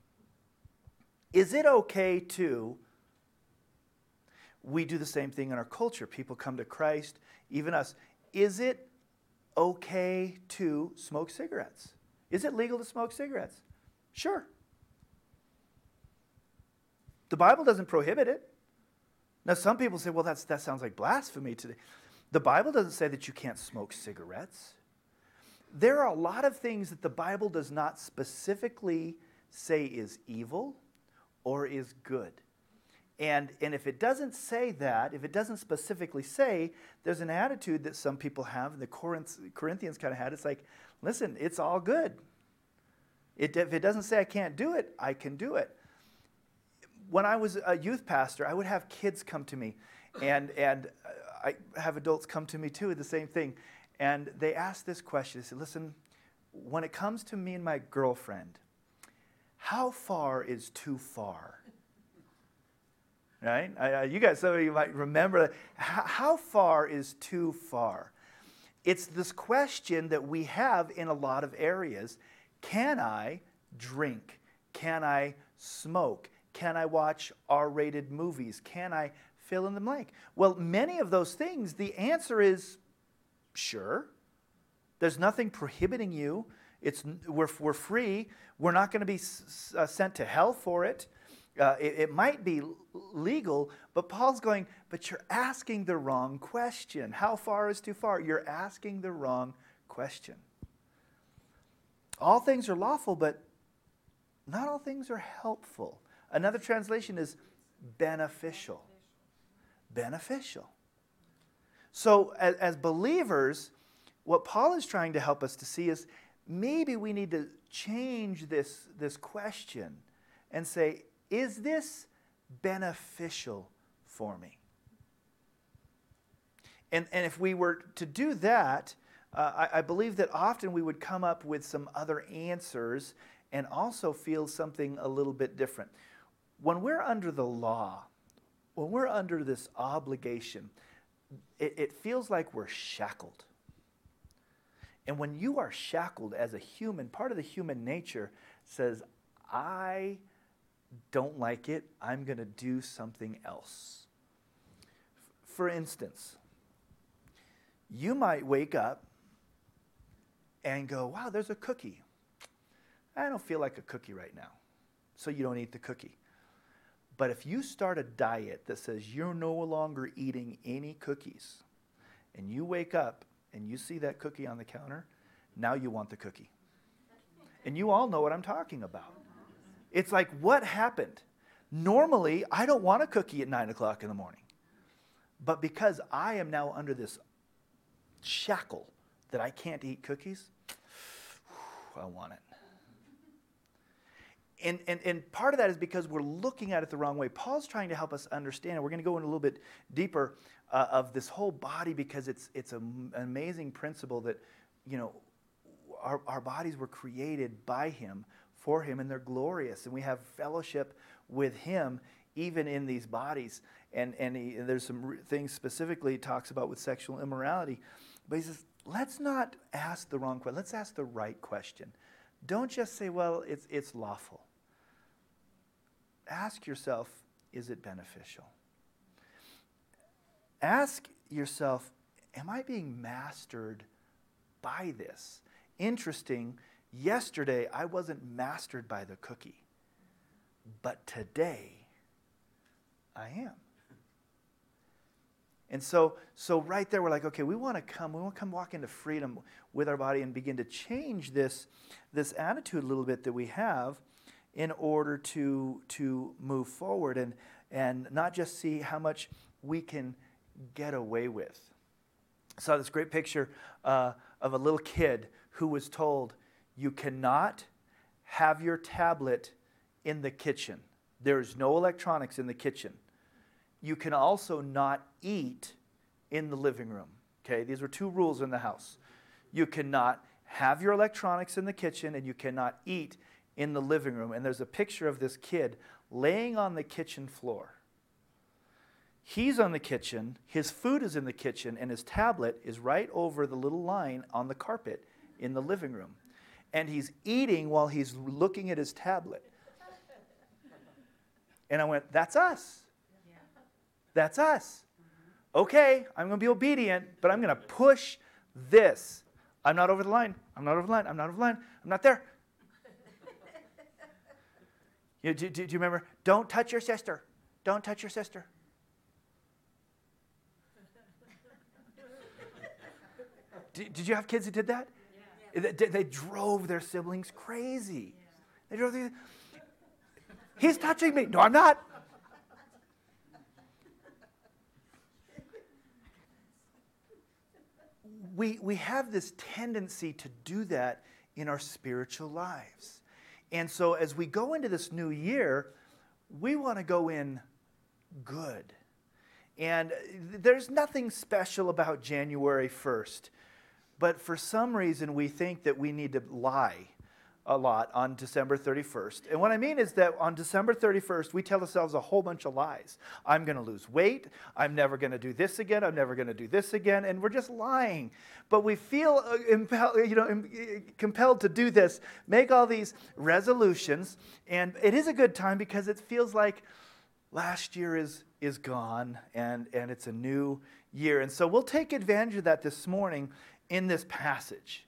Is it okay to? We do the same thing in our culture. People come to Christ, even us. Is it okay to smoke cigarettes? Is it legal to smoke cigarettes? Sure. The Bible doesn't prohibit it. Now, some people say, well, that's, that sounds like blasphemy today. The Bible doesn't say that you can't smoke cigarettes there are a lot of things that the Bible does not specifically say is evil or is good. And, and if it doesn't say that, if it doesn't specifically say, there's an attitude that some people have, and the Corinthians kind of had. It's like, listen, it's all good. It, if it doesn't say I can't do it, I can do it. When I was a youth pastor, I would have kids come to me, and, and uh, I have adults come to me too, the same thing. And they asked this question. They said, Listen, when it comes to me and my girlfriend, how far is too far? Right? I, I, you guys, some of you might remember how, how far is too far? It's this question that we have in a lot of areas. Can I drink? Can I smoke? Can I watch R rated movies? Can I fill in the blank? Well, many of those things, the answer is Sure. There's nothing prohibiting you. It's, we're, we're free. We're not going to be s- uh, sent to hell for it. Uh, it. It might be legal, but Paul's going, but you're asking the wrong question. How far is too far? You're asking the wrong question. All things are lawful, but not all things are helpful. Another translation is beneficial. Beneficial. So, as, as believers, what Paul is trying to help us to see is maybe we need to change this, this question and say, is this beneficial for me? And, and if we were to do that, uh, I, I, believe that often we would come up with some other answers and also feel something a little bit different. When we're under the law, when we're under this obligation, it, it feels like we're shackled. And when you are shackled as a human, part of the human nature says, I don't like it, I'm going to do something else. For instance, you might wake up and go, Wow, there's a cookie. I don't feel like a cookie right now. So you don't eat the cookie. But if you start a diet that says you're no longer eating any cookies, and you wake up and you see that cookie on the counter, now you want the cookie. And you all know what I'm talking about. It's like, what happened? Normally, I don't want a cookie at 9 o'clock in the morning. But because I am now under this shackle that I can't eat cookies, I want it. And, and, and part of that is because we're looking at it the wrong way. Paul's trying to help us understand, and we're going to go in a little bit deeper uh, of this whole body because it's, it's an amazing principle that, you know, our, our bodies were created by him, for him, and they're glorious. And we have fellowship with him even in these bodies. And, and, he, and there's some things specifically he talks about with sexual immorality. But he says, let's not ask the wrong question. Let's ask the right question. Don't just say, well, it's, it's lawful. Ask yourself, is it beneficial? Ask yourself, am I being mastered by this? Interesting, yesterday I wasn't mastered by the cookie, but today I am. And so, so right there, we're like, okay, we want to come, we want to come walk into freedom with our body and begin to change this, this attitude a little bit that we have in order to, to move forward and, and not just see how much we can get away with. I saw this great picture uh, of a little kid who was told, You cannot have your tablet in the kitchen. There's no electronics in the kitchen. You can also not eat in the living room. Okay, these were two rules in the house. You cannot have your electronics in the kitchen and you cannot eat in the living room. And there's a picture of this kid laying on the kitchen floor. He's on the kitchen, his food is in the kitchen, and his tablet is right over the little line on the carpet in the living room. And he's eating while he's looking at his tablet. And I went, That's us. That's us. Okay, I'm going to be obedient, but I'm going to push this. I'm not over the line. I'm not over the line. I'm not over the line. I'm not there. you, do, do, do you remember? Don't touch your sister. Don't touch your sister. Did, did you have kids that did that? They, they, drove their siblings crazy. They drove He's touching me. No, I'm not. we, we have this tendency to do that in our spiritual lives. And so as we go into this new year, we want to go in good. And there's nothing special about January 1st. But for some reason, we think that we need to lie a lot on December 31st. And what I mean is that on December 31st, we tell ourselves a whole bunch of lies. I'm going to lose weight. I'm never going to do this again. I'm never going to do this again. And we're just lying. But we feel uh, you know, compelled to do this, make all these resolutions. And it is a good time because it feels like last year is, is gone and, and it's a new year. And so we'll take advantage of that this morning in this passage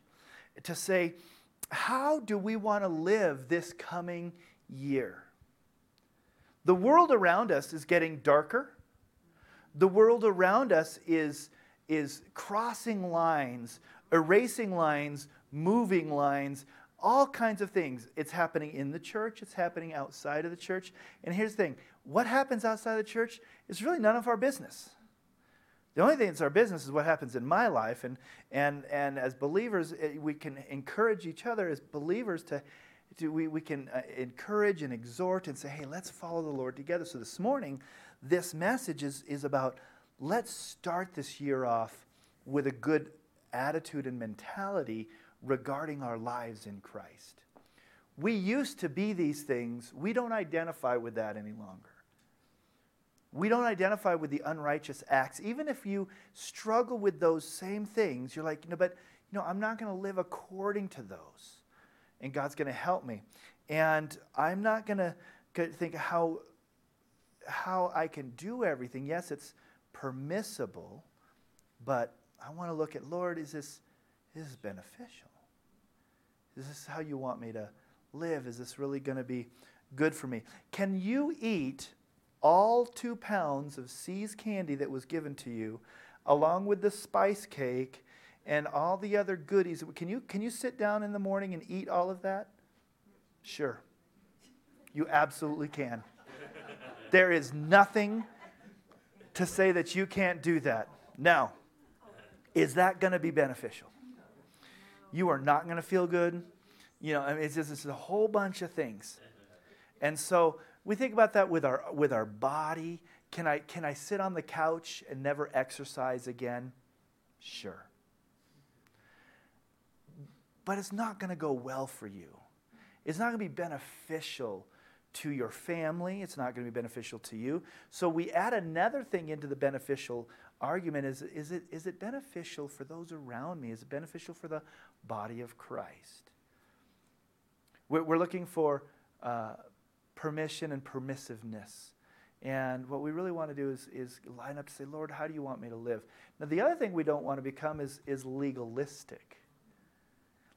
to say, how do we want to live this coming year? The world around us is getting darker. The world around us is, is crossing lines, erasing lines, moving lines, all kinds of things. It's happening in the church, it's happening outside of the church. And here's the thing what happens outside the church is really none of our business. The only thing that's our business is what happens in my life. And, and, and as believers, we can encourage each other as believers to, to we, we can uh, encourage and exhort and say, hey, let's follow the Lord together. So this morning, this message is, is about let's start this year off with a good attitude and mentality regarding our lives in Christ. we used to be these things. We don't identify with that any longer. We don't identify with the unrighteous acts. Even if you struggle with those same things, you're like, know, but you know, I'm not going to live according to those. And God's going to help me. And I'm not going to think how how I can do everything. Yes, it's permissible, but I want to look at Lord, is this is this beneficial? Is this how you want me to live? Is this really going to be good for me? Can you eat all two pounds of See's candy that was given to you, along with the spice cake and all the other goodies? Can you, can you sit down in the morning and eat all of that? Sure. You absolutely can. there is nothing to say that you can't do that. Now, is that going to be beneficial? You are not going to feel good. You know, I mean, it's just it's a whole bunch of things. And so we think about that with our with our body. Can I can I sit on the couch and never exercise again? Sure. But it's not going to go well for you. It's not going to be beneficial to your family. It's not going to be beneficial to you. So we add another thing into the beneficial argument is, is, it, is it beneficial for those around me? Is it beneficial for the body of Christ? We're, we're looking for uh, permission and permissiveness. And what we really want to do is, is line up to say, Lord, how do you want me to live? Now, the other thing we don't want to become is, is legalistic.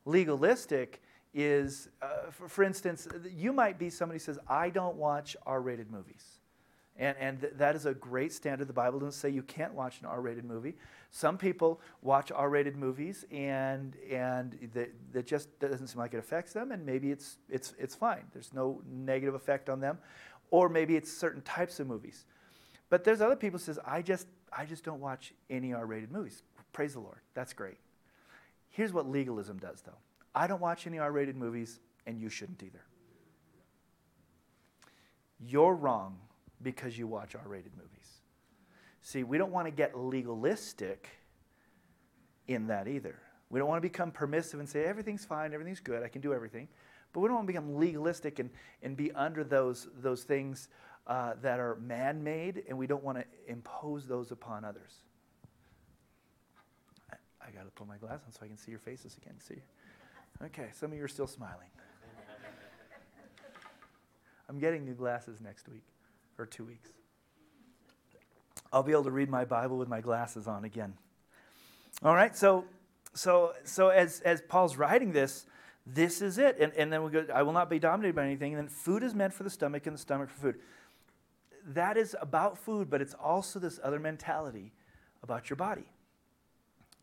Legalistic is, uh, for, for, instance, you might be somebody who says, I don't watch R rated movies. And, and th- that is a great standard. The Bible doesn't say you can't watch an R rated movie. Some people watch R rated movies and, and that, just doesn't seem like it affects them, and maybe it's, it's, it's fine. There's no negative effect on them. Or maybe it's certain types of movies. But there's other people who says, I just, I just don't watch any R rated movies. Praise the Lord. That's great. Here's what legalism does, though I don't watch any R rated movies, and you shouldn't either. You're wrong because you watch R rated movies. See, we don't want to get legalistic in that either. We don't want to become permissive and say everything's fine, everything's good, I can do everything. But we don't want to become legalistic and, and be under those, those things uh, that are man made, and we don't want to impose those upon others. I, I got to put my glass on so I can see your faces again. See? Okay, some of you are still smiling. I'm getting new glasses next week or two weeks. I'll be able to read my Bible with my glasses on again. All right, so so so as as Paul's writing this, this is it. And, and then we go, I will not be dominated by anything. And then food is meant for the stomach and the stomach for food. That is about food, but it's also this other mentality about your body.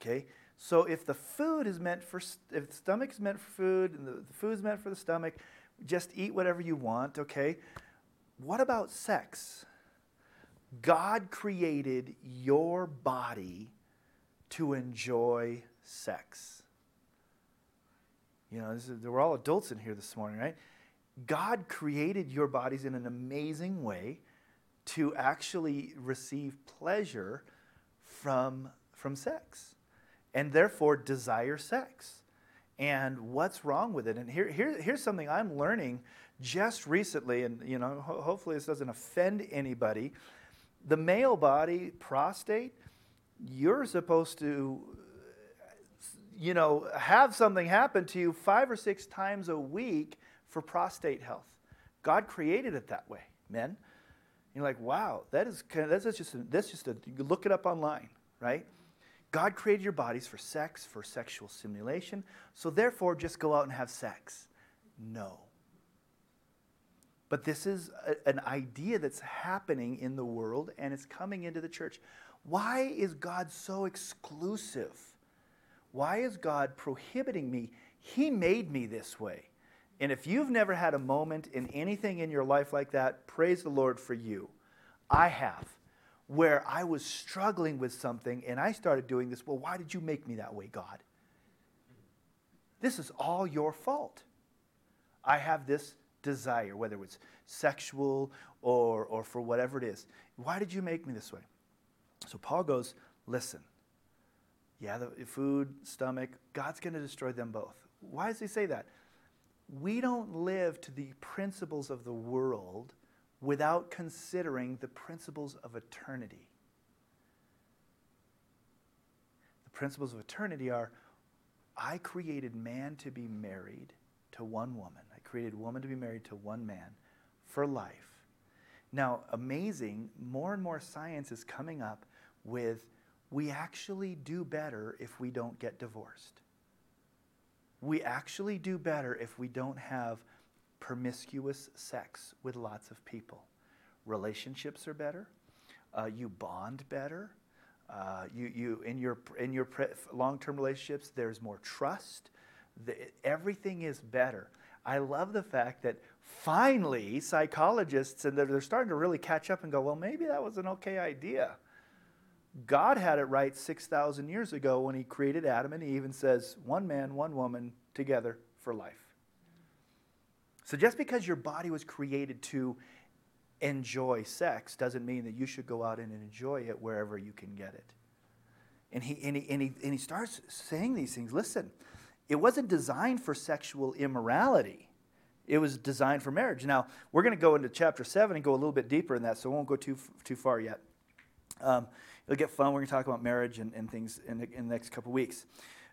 Okay? So if the food is meant for, if the stomach is meant for food and the, the food is meant for the stomach, just eat whatever you want, okay? What about sex? God created your body to enjoy sex. You know, is, we're all adults in here this morning, right? God created your bodies in an amazing way to actually receive pleasure from, from sex and therefore desire sex. And what's wrong with it? And here, here, here's something I'm learning just recently, and you know, ho- hopefully this doesn't offend anybody. The male body, prostate, you're supposed to, you know, have something happen to you five or six times a week for prostate health. God created it that way, men. You're like, wow, that is kind of, that's just a, that's just a you look it up online, right? God created your bodies for sex, for sexual stimulation, so therefore just go out and have sex. No. But this is a, an idea that's happening in the world and it's coming into the church. Why is God so exclusive? Why is God prohibiting me? He made me this way. And if you've never had a moment in anything in your life like that, praise the Lord for you. I have, where I was struggling with something and I started doing this. Well, why did you make me that way, God? This is all your fault. I have this desire, whether it's sexual or, or for whatever it is. Why did you make me this way? So Paul goes, Listen, yeah, the food, stomach, God's going to destroy them both. Why does he say that? we don't live to the principles of the world without considering the principles of eternity. The principles of eternity are I created man to be married to one woman, created woman to be married to one man for life. Now, amazing, more and more science is coming up with we actually do better if we don't get divorced. We actually do better if we don't have promiscuous sex with lots of people. Relationships are better. Uh, you bond better. Uh, you, you, in your, in your pre- long-term relationships, there's more trust. The, everything is better. I love the fact that finally psychologists and they're, they're starting to really catch up and go, well, maybe that was an okay idea. God had it right 6,000 years ago when he created Adam and Eve and says, one man, one woman together for life. So just because your body was created to enjoy sex doesn't mean that you should go out and enjoy it wherever you can get it. And he, and he, and he, and he starts saying these things. Listen, it wasn't designed for sexual immorality. It was designed for marriage. Now, we're going to go into chapter 7 and go a little bit deeper in that, so we won't go too, too far yet. Um, it'll get fun. We're going to talk about marriage and, and things in the, in the next couple weeks.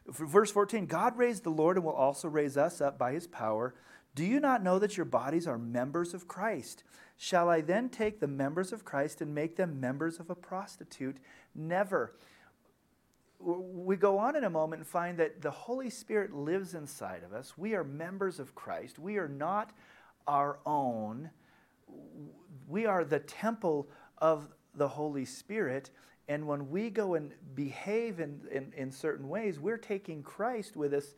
Verse 14 God raised the Lord and will also raise us up by his power. Do you not know that your bodies are members of Christ? Shall I then take the members of Christ and make them members of a prostitute? Never. We go on in a moment and find that the Holy Spirit lives inside of us. We are members of Christ. We are not our own. We are the temple of the Holy Spirit. And when we go and behave in, in, in, certain ways, we're taking Christ with us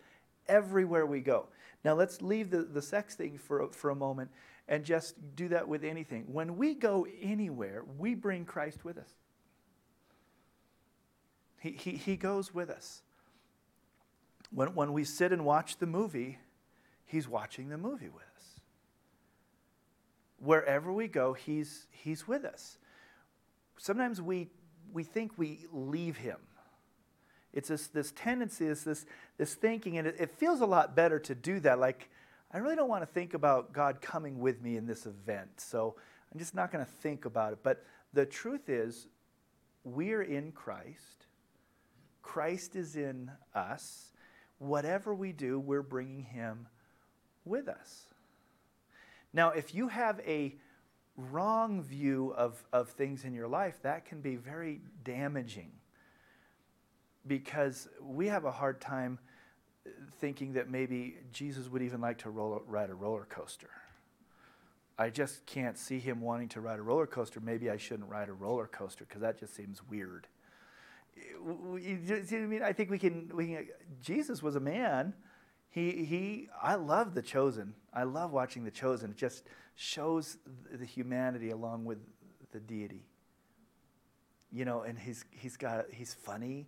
everywhere we go. Now, let's leave the, the sex thing for, for a moment and just do that with anything. When we go anywhere, we bring Christ with us. He, he, he goes with us. When, when we sit and watch the movie, He's watching the movie with us. Wherever we go, He's, he's with us. Sometimes we we think we leave him. It's this, this tendency, it's this, this thinking, and it, it feels a lot better to do that. Like, I really don't want to think about God coming with me in this event, so I'm just not going to think about it. But the truth is, we're in Christ, Christ is in us. Whatever we do, we're bringing him with us. Now, if you have a wrong view of, of things in your life, that can be very damaging because we have a hard time thinking that maybe Jesus would even like to roll, ride a roller coaster. I just can't see him wanting to ride a roller coaster. Maybe I shouldn't ride a roller coaster because that just seems weird. You see what I mean? I think we can, we can. Jesus was a man. He, he. I love The Chosen. I love watching The Chosen. It just shows the humanity along with the deity. You know, and he's, he's got, he's funny.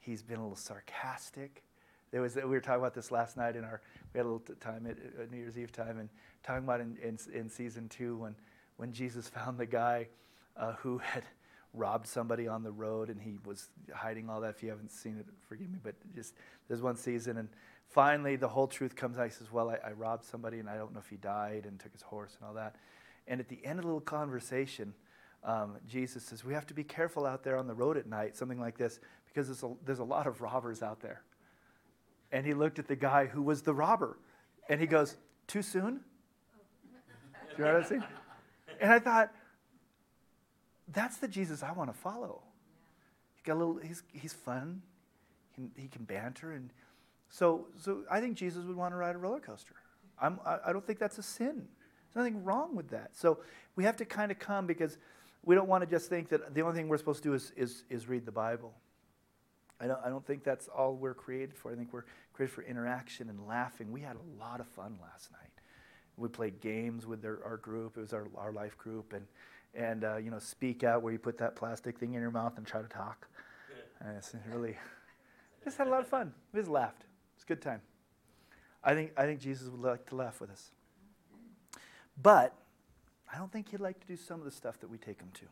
He's been a little sarcastic. There was, we were talking about this last night in our, we had a little time at, at New Year's Eve time and talking about in, in, in, season two when, when Jesus found the guy uh, who had robbed somebody on the road and he was hiding all that. If you haven't seen it, forgive me, but just there's one season and finally, the whole truth comes out. He says, Well, I, I, robbed somebody, and I don't know if he died and took his horse and all that. And at the end of the little conversation, um, Jesus says, We have to be careful out there on the road at night, something like this, because there's a, there's a lot of robbers out there. And he looked at the guy who was the robber, and he goes, Too soon? Do you know what I'm saying? And I thought, that's the Jesus I want to follow. He got a little, he's, he's fun, he can, he can banter, and so, so I think Jesus would want to ride a roller coaster. I'm, I, I don't think that's a sin. There's nothing wrong with that. So we have to kind of come because we don't want to just think that the only thing we're supposed to do is, is, is read the Bible. I don't, I don't think that's all we're created for. I think we're created for interaction and laughing. We had a lot of fun last night. We played games with their, our group. It was our, our life group. And, and uh, you know, speak out where you put that plastic thing in your mouth and try to talk. And it's really, just had a lot of fun. We just laughed It's a good time. I think, I think Jesus would like to laugh with us. But I don't think he'd like to do some of the stuff that we take him to.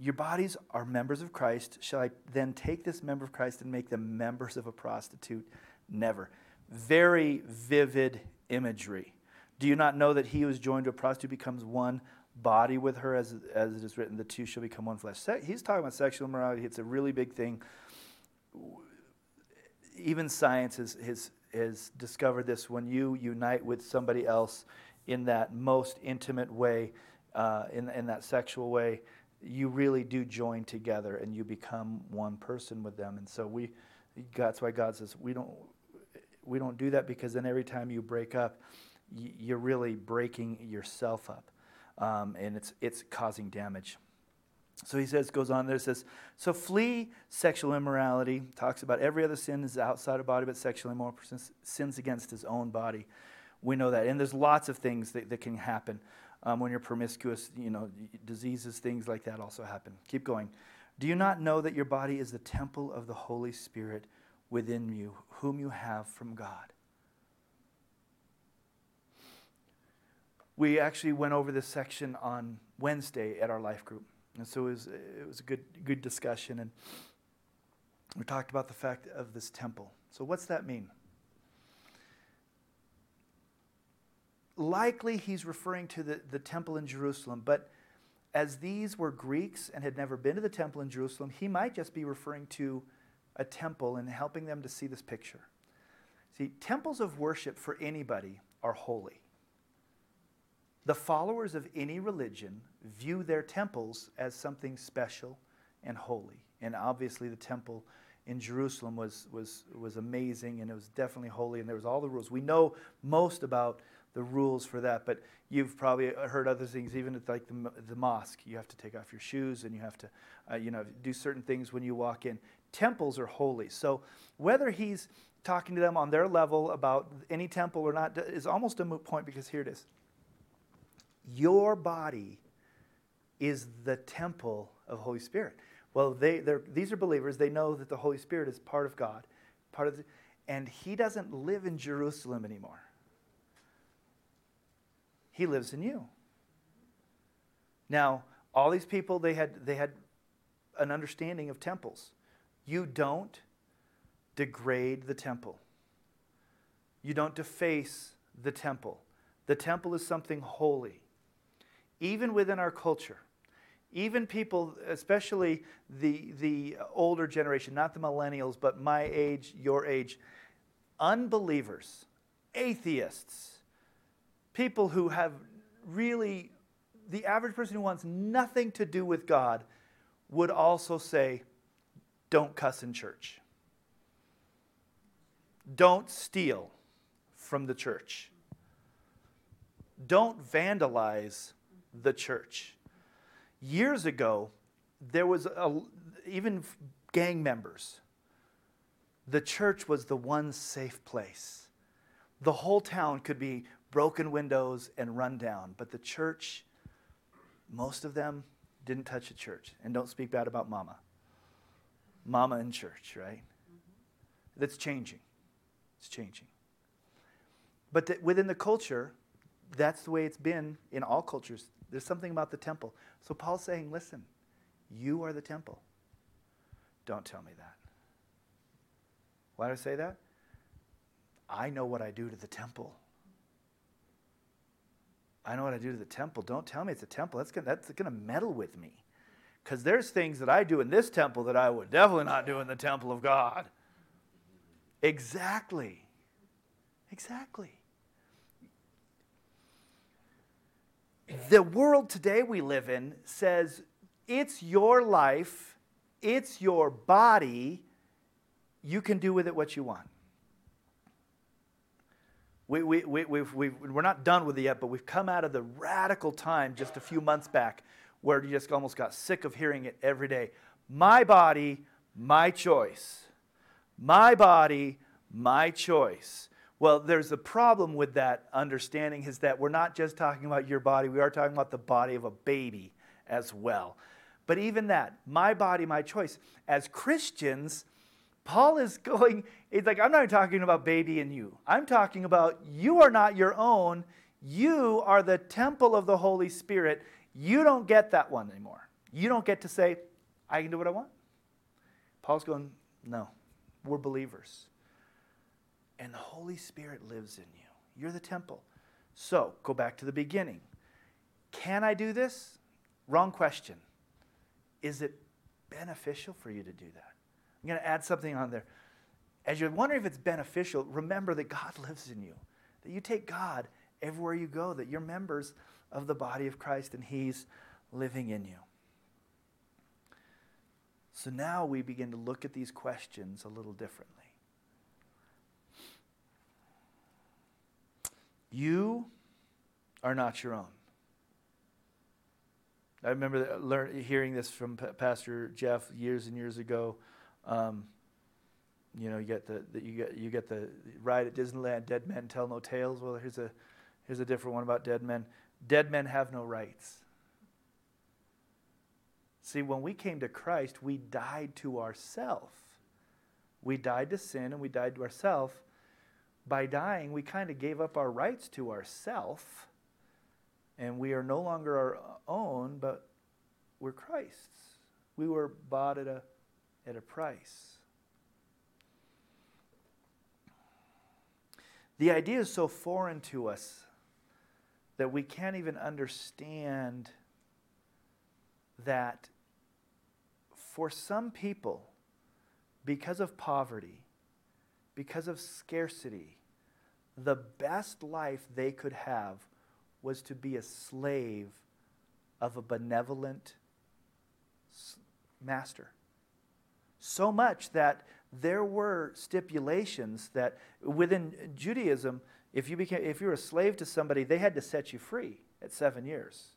Your bodies are members of Christ. Shall I then take this member of Christ and make them members of a prostitute? Never. very vivid imagery. Do you not know that he who is joined to a prostitute becomes one body with her, as, as it is written, the two shall become one flesh? He's talking about sexual immorality. It's a really big thing. Even science has, has, has discovered this when you unite with somebody else in that most intimate way, uh, in, in that sexual way, you really do join together and you become one person with them. And so we, that's why God says we don't, we don't do that because then every time you break up, you're really breaking yourself up, um, and it's it's causing damage. So he says, goes on there, says, so flee sexual immorality. Talks about every other sin is outside of body, but sexual immorality sins against his own body. We know that, and there's lots of things that, that can happen um, when you're promiscuous. You know, diseases, things like that also happen. Keep going. Do you not know that your body is the temple of the Holy Spirit within you, whom you have from God? We actually went over this section on Wednesday at our life group. And so it was, it was a good, good discussion. And we talked about the fact of this temple. So, what's that mean? Likely he's referring to the, the temple in Jerusalem, but as these were Greeks and had never been to the temple in Jerusalem, he might just be referring to a temple and helping them to see this picture. See, temples of worship for anybody are holy. The followers of any religion view their temples as something special and holy. And obviously, the temple in Jerusalem was, was, was amazing and it was definitely holy, and there was all the rules. We know most about the rules for that, but you've probably heard other things, even like the, the mosque. You have to take off your shoes and you have to uh, you know, do certain things when you walk in. Temples are holy. So whether he's talking to them on their level about any temple or not is almost a moot point because here it is. Your body is the temple of Holy Spirit. Well, they, these are believers. They know that the Holy Spirit is part of God, part of the, and He doesn't live in Jerusalem anymore. He lives in you. Now, all these people they had they had an understanding of temples. You don't degrade the temple. You don't deface the temple. The temple is something holy even within our culture, even people, especially the, the older generation, not the millennials, but my age, your age, unbelievers, atheists, people who have really, the average person who wants nothing to do with God would also say, don't cuss in church. Don't steal from the church. Don't vandalize the church. Years ago, there was a, even gang members. The church was the one safe place. The whole town could be broken windows and run down, but the church, most of them didn't touch the church. And don't speak bad about mama. Mama and church, right? Mm-hmm. That's changing. It's changing. But within the culture, that's the way it's been in all cultures there's something about the temple. So Paul's saying, listen, you are the temple. Don't tell me that. Why do I say that? I know what I do to the temple. I know what I do to the temple. Don't tell me it's a temple. That's going that's to meddle with me. Because there's things that I do in this temple that I would definitely not do in the temple of God. Exactly. Exactly. The world today we live in says it's your life, it's your body, you can do with it what you want. We, we, we, we've, we've, we're not done with it yet, but we've come out of the radical time just a few months back where you just almost got sick of hearing it every day. My body, my choice. My body, my choice. Well, there's a problem with that understanding is that we're not just talking about your body, we are talking about the body of a baby as well. But even that, my body, my choice. As Christians, Paul is going, it's like, I'm not talking about baby and you. I'm talking about you are not your own. You are the temple of the Holy Spirit. You don't get that one anymore. You don't get to say, I can do what I want. Paul's going, no, we're believers. And the Holy Spirit lives in you. You're the temple. So, go back to the beginning. Can I do this? Wrong question. Is it beneficial for you to do that? I'm going to add something on there. As you're wondering if it's beneficial, remember that God lives in you, that you take God everywhere you go, that you're members of the body of Christ and He's living in you. So now we begin to look at these questions a little differently. You are not your own. I remember learn, hearing this from P- Pastor Jeff years and years ago. Um, you know, you get the, the, you get you get the ride at Disneyland. Dead men tell no tales. Well, here's a here's a different one about dead men. Dead men have no rights. See, when we came to Christ, we died to ourself. We died to sin and we died to ourself. By dying, we kind of gave up our rights to ourself and we are no longer our own, but we're Christ's. We were bought at a, at a price. The idea is so foreign to us that we can't even understand that for some people, because of poverty, because of scarcity, the best life they could have was to be a slave of a benevolent master. So much that there were stipulations that within Judaism, if you, became, if you were a slave to somebody, they had to set you free at seven years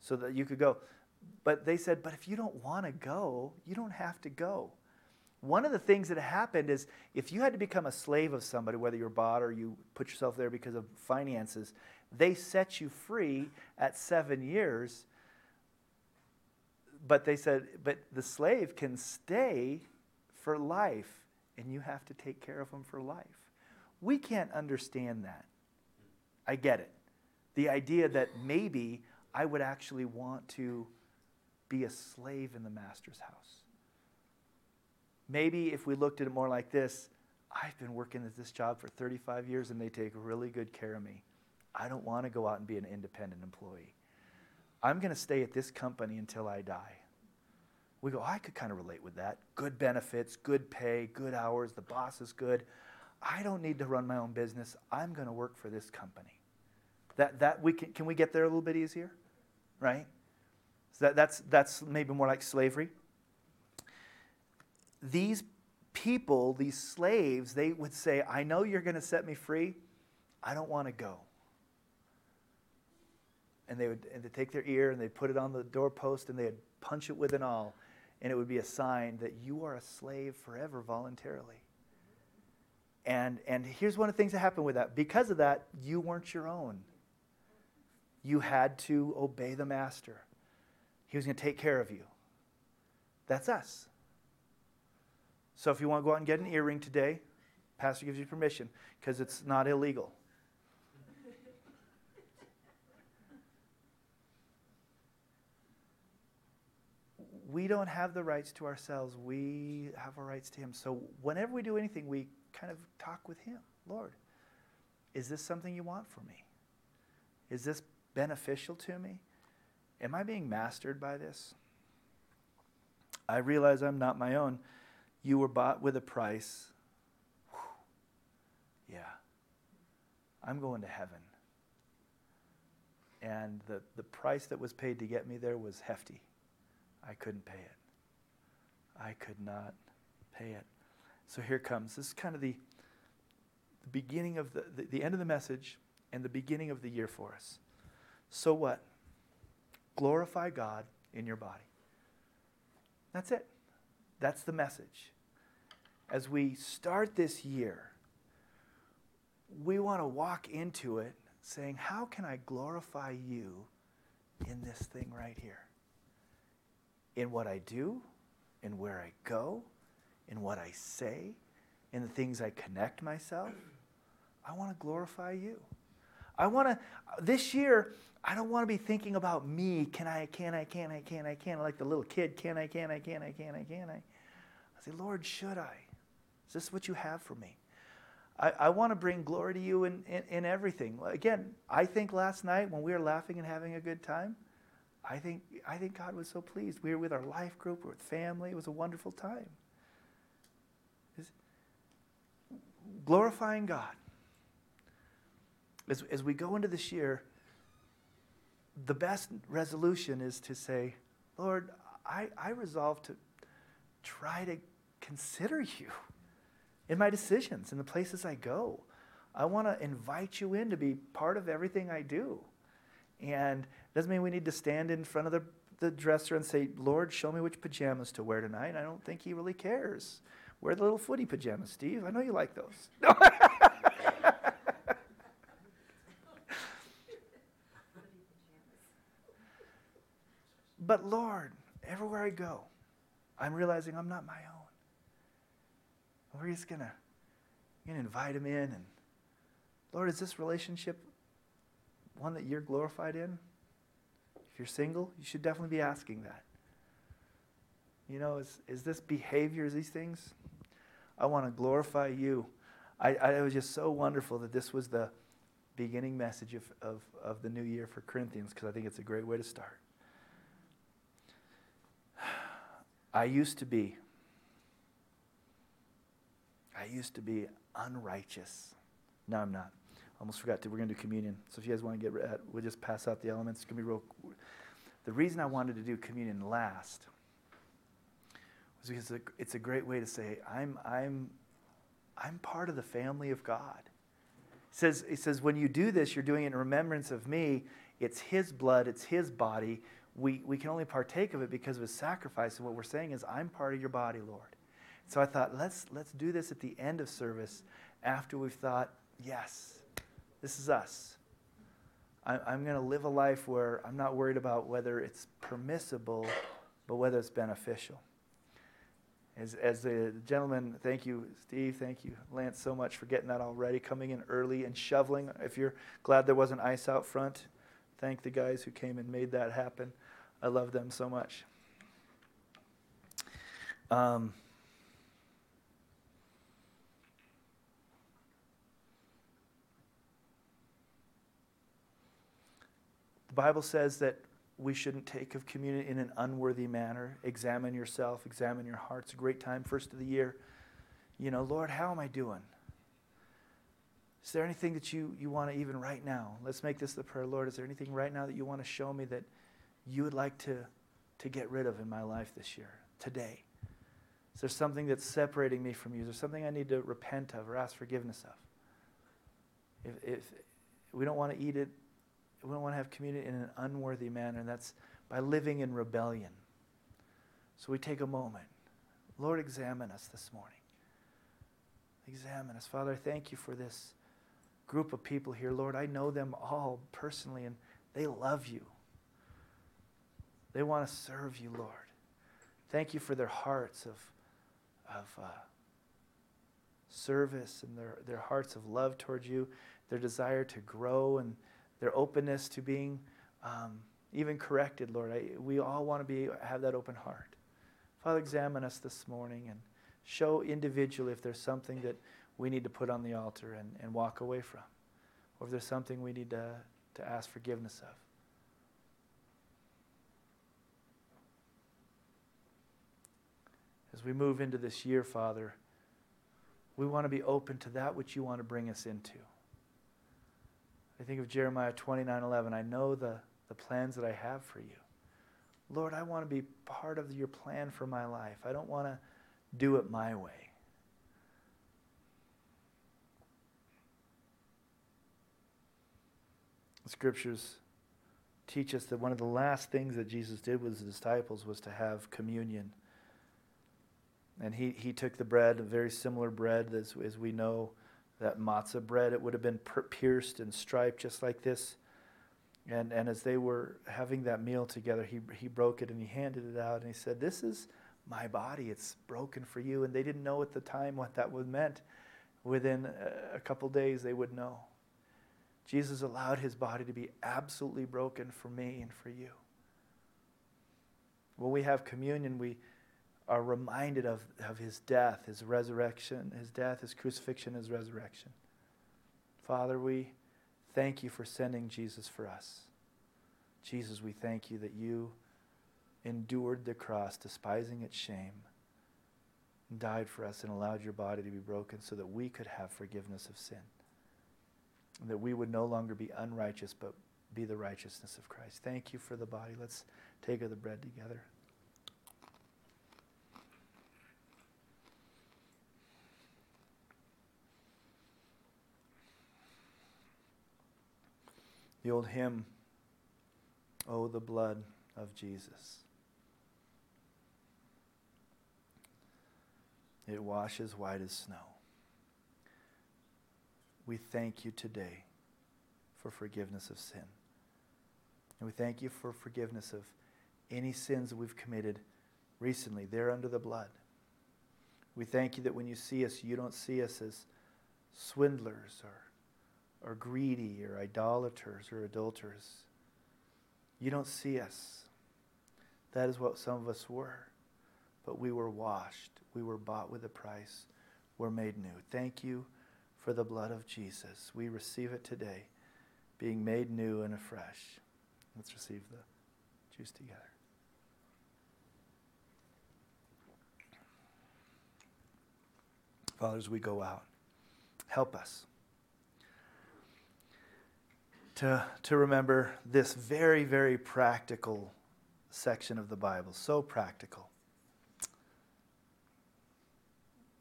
so that you could go. But they said, but if you don't want to go, you don't have to go. One of the things that happened is if you had to become a slave of somebody, whether you're bought or you put yourself there because of finances, they set you free at seven years. But they said, but the slave can stay for life, and you have to take care of him for life. We can't understand that. I get it. The idea that maybe I would actually want to be a slave in the master's house. Maybe if we looked at it more like this, I've been working at this job for 35 years and they take really good care of me. I don't want to go out and be an independent employee. I'm going to stay at this company until I die. We go, oh, I could kind of relate with that. Good benefits, good pay, good hours, the boss is good. I don't need to run my own business. I'm going to work for this company. That, that we can, can we get there a little bit easier? Right? So that, that's, that's maybe more like slavery. These people, these slaves, they would say, I know you're going to set me free. I don't want to go and they would and they take their ear and they'd put it on the doorpost and they'd punch it with an awl, and it would be a sign that you are a slave forever voluntarily. And and here's one of the things that happened with that. Because of that, you weren't your own. You had to obey the master. He was going to take care of you. That's us. So if you want to go out and get an earring today, pastor gives you permission because it's not illegal. we don't have the rights to ourselves. We have our rights to Him. So whenever we do anything, we kind of talk with Him. Lord, is this something you want for me? Is this beneficial to me? Am I being mastered by this? I realize I'm not my own. You were bought with a price. Whew. Yeah. I'm going to heaven. And the, the price that was paid to get me there was hefty. I couldn't pay it. I could not pay it. So here comes. This is kind of the, the beginning of the, the, the end of the message and the beginning of the year for us. So what? Glorify God in your body. That's it. That's the message. As we start this year, we want to walk into it saying, How can I glorify you in this thing right here? in what I do, in where I go, in what I say, in the things I connect myself. I want to glorify you. I want to, this year, I don't want to be thinking about me. Can I, can I, can I, can I, can I, like the little kid, can I, can I, can I, can I, can I. I say, Lord, should I? Is this what you have for me? I, I want to bring glory to you in, in, in everything. Again, I think last night when we were laughing and having a good time, I think, I think God was so pleased. We were with our life group, we were with family. It was a wonderful time. It's glorifying God. As, as we go into this year, the best resolution is to say, Lord, I, I resolve to try to consider you in my decisions, in the places I go. I want to invite you in to be part of everything I do. And it doesn't mean we need to stand in front of the, the dresser and say, Lord, show me which pajamas to wear tonight. I don't think he really cares. Wear the little footy pajamas, Steve. I know you like those. but Lord, everywhere I go, I'm realizing I'm not my own. We're just going to invite him in. And Lord, is this relationship one that you're glorified in? If you're single, you should definitely be asking that. You know, is, is this behavior, is these things? I want to glorify you. I, I, it was just so wonderful that this was the beginning message of, of, of the new year for Corinthians because I think it's a great way to start. I used to be I used to be unrighteous. No, I'm not. Almost forgot to. We're going to do communion. So if you guys want to get, uh, we'll just pass out the elements. It's going to be real. The reason I wanted to do communion last was because it's a great way to say I'm I'm I'm part of the family of God. It says it says when you do this, you're doing it in remembrance of me. It's His blood. It's His body. We we can only partake of it because of His sacrifice. And what we're saying is, I'm part of your body, Lord. So I thought, let's, let's do this at the end of service after we've thought, yes, this is us. I, I'm going to live a life where I'm not worried about whether it's permissible, but whether it's beneficial. As, as the gentleman, thank you, Steve, thank you, Lance, so much for getting that all ready, coming in early and shoveling. If you're glad there wasn't ice out front, thank the guys who came and made that happen. I love them so much. Um, the Bible says that we shouldn't take of communion in an unworthy manner. Examine yourself, examine your heart. It's a great time, first of the year. You know, Lord, how am I doing? Is there anything that you, you want to even right now? Let's make this the prayer. Lord, is there anything right now that you want to show me that you would like to, to get rid of in my life this year, today? Is there something that's separating me from you? Is there something I need to repent of or ask forgiveness of? If, if we don't want to eat it we don't want to have communion in an unworthy manner, and that's by living in rebellion. So we take a moment. Lord, examine us this morning. Examine us. Father, thank you for this group of people here. Lord, I know them all personally, and they love you. They want to serve you, Lord. Thank you for their hearts of, of uh, service and their, their hearts of love towards you, their desire to grow and their openness to being um, even corrected, Lord. I, we all want to be have that open heart. Father, examine us this morning and show individually if there's something that we need to put on the altar and, and walk away from, or if there's something we need to, to ask forgiveness of. As we move into this year, Father, we want to be open to that which you want to bring us into. I think of Jeremiah 29 11. I know the, the plans that I have for you. Lord, I want to be part of your plan for my life. I don't want to do it my way. The scriptures teach us that one of the last things that Jesus did with his disciples was to have communion. And he, he took the bread, a very similar bread as, as we know that matzah bread. It would have been pierced and striped just like this. And, and as they were having that meal together, he, he broke it and he handed it out and he said, This is my body. It's broken for you. And they didn't know at the time what that was meant. Within a couple days, they would know. Jesus allowed his body to be absolutely broken for me and for you. When we have communion, we are reminded of, of his death, his resurrection, his death, his crucifixion, his resurrection. Father, we thank you for sending Jesus for us. Jesus, we thank you that you endured the cross, despising its shame, and died for us and allowed your body to be broken so that we could have forgiveness of sin. And that we would no longer be unrighteous, but be the righteousness of Christ. Thank you for the body. Let's take of the bread together. The old hymn, Oh, the blood of Jesus. It washes white as snow. We thank you today for forgiveness of sin. And we thank you for forgiveness of any sins we've committed recently. They're under the blood. We thank you that when you see us, you don't see us as swindlers or, or greedy or idolaters or adulterers. You don't see us. That is what some of us were. But we were washed. We were bought with a price. We're made new. Thank you for the blood of Jesus. We receive it today, being made new and afresh. Let's receive the juice together. Father, as we go out, help us to, to remember this very, very practical section of the Bible. So practical.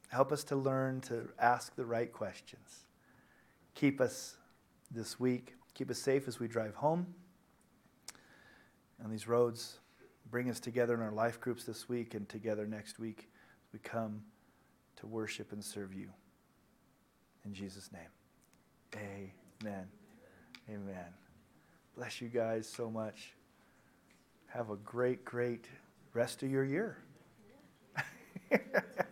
Help us to learn to ask the right questions. Keep us this week. Keep us safe as we drive home on these roads. Bring us together in our life groups this week and together next week as we come to worship and serve you. In Jesus' name, amen. Amen. Bless you guys so much. Have a great, great rest of your year.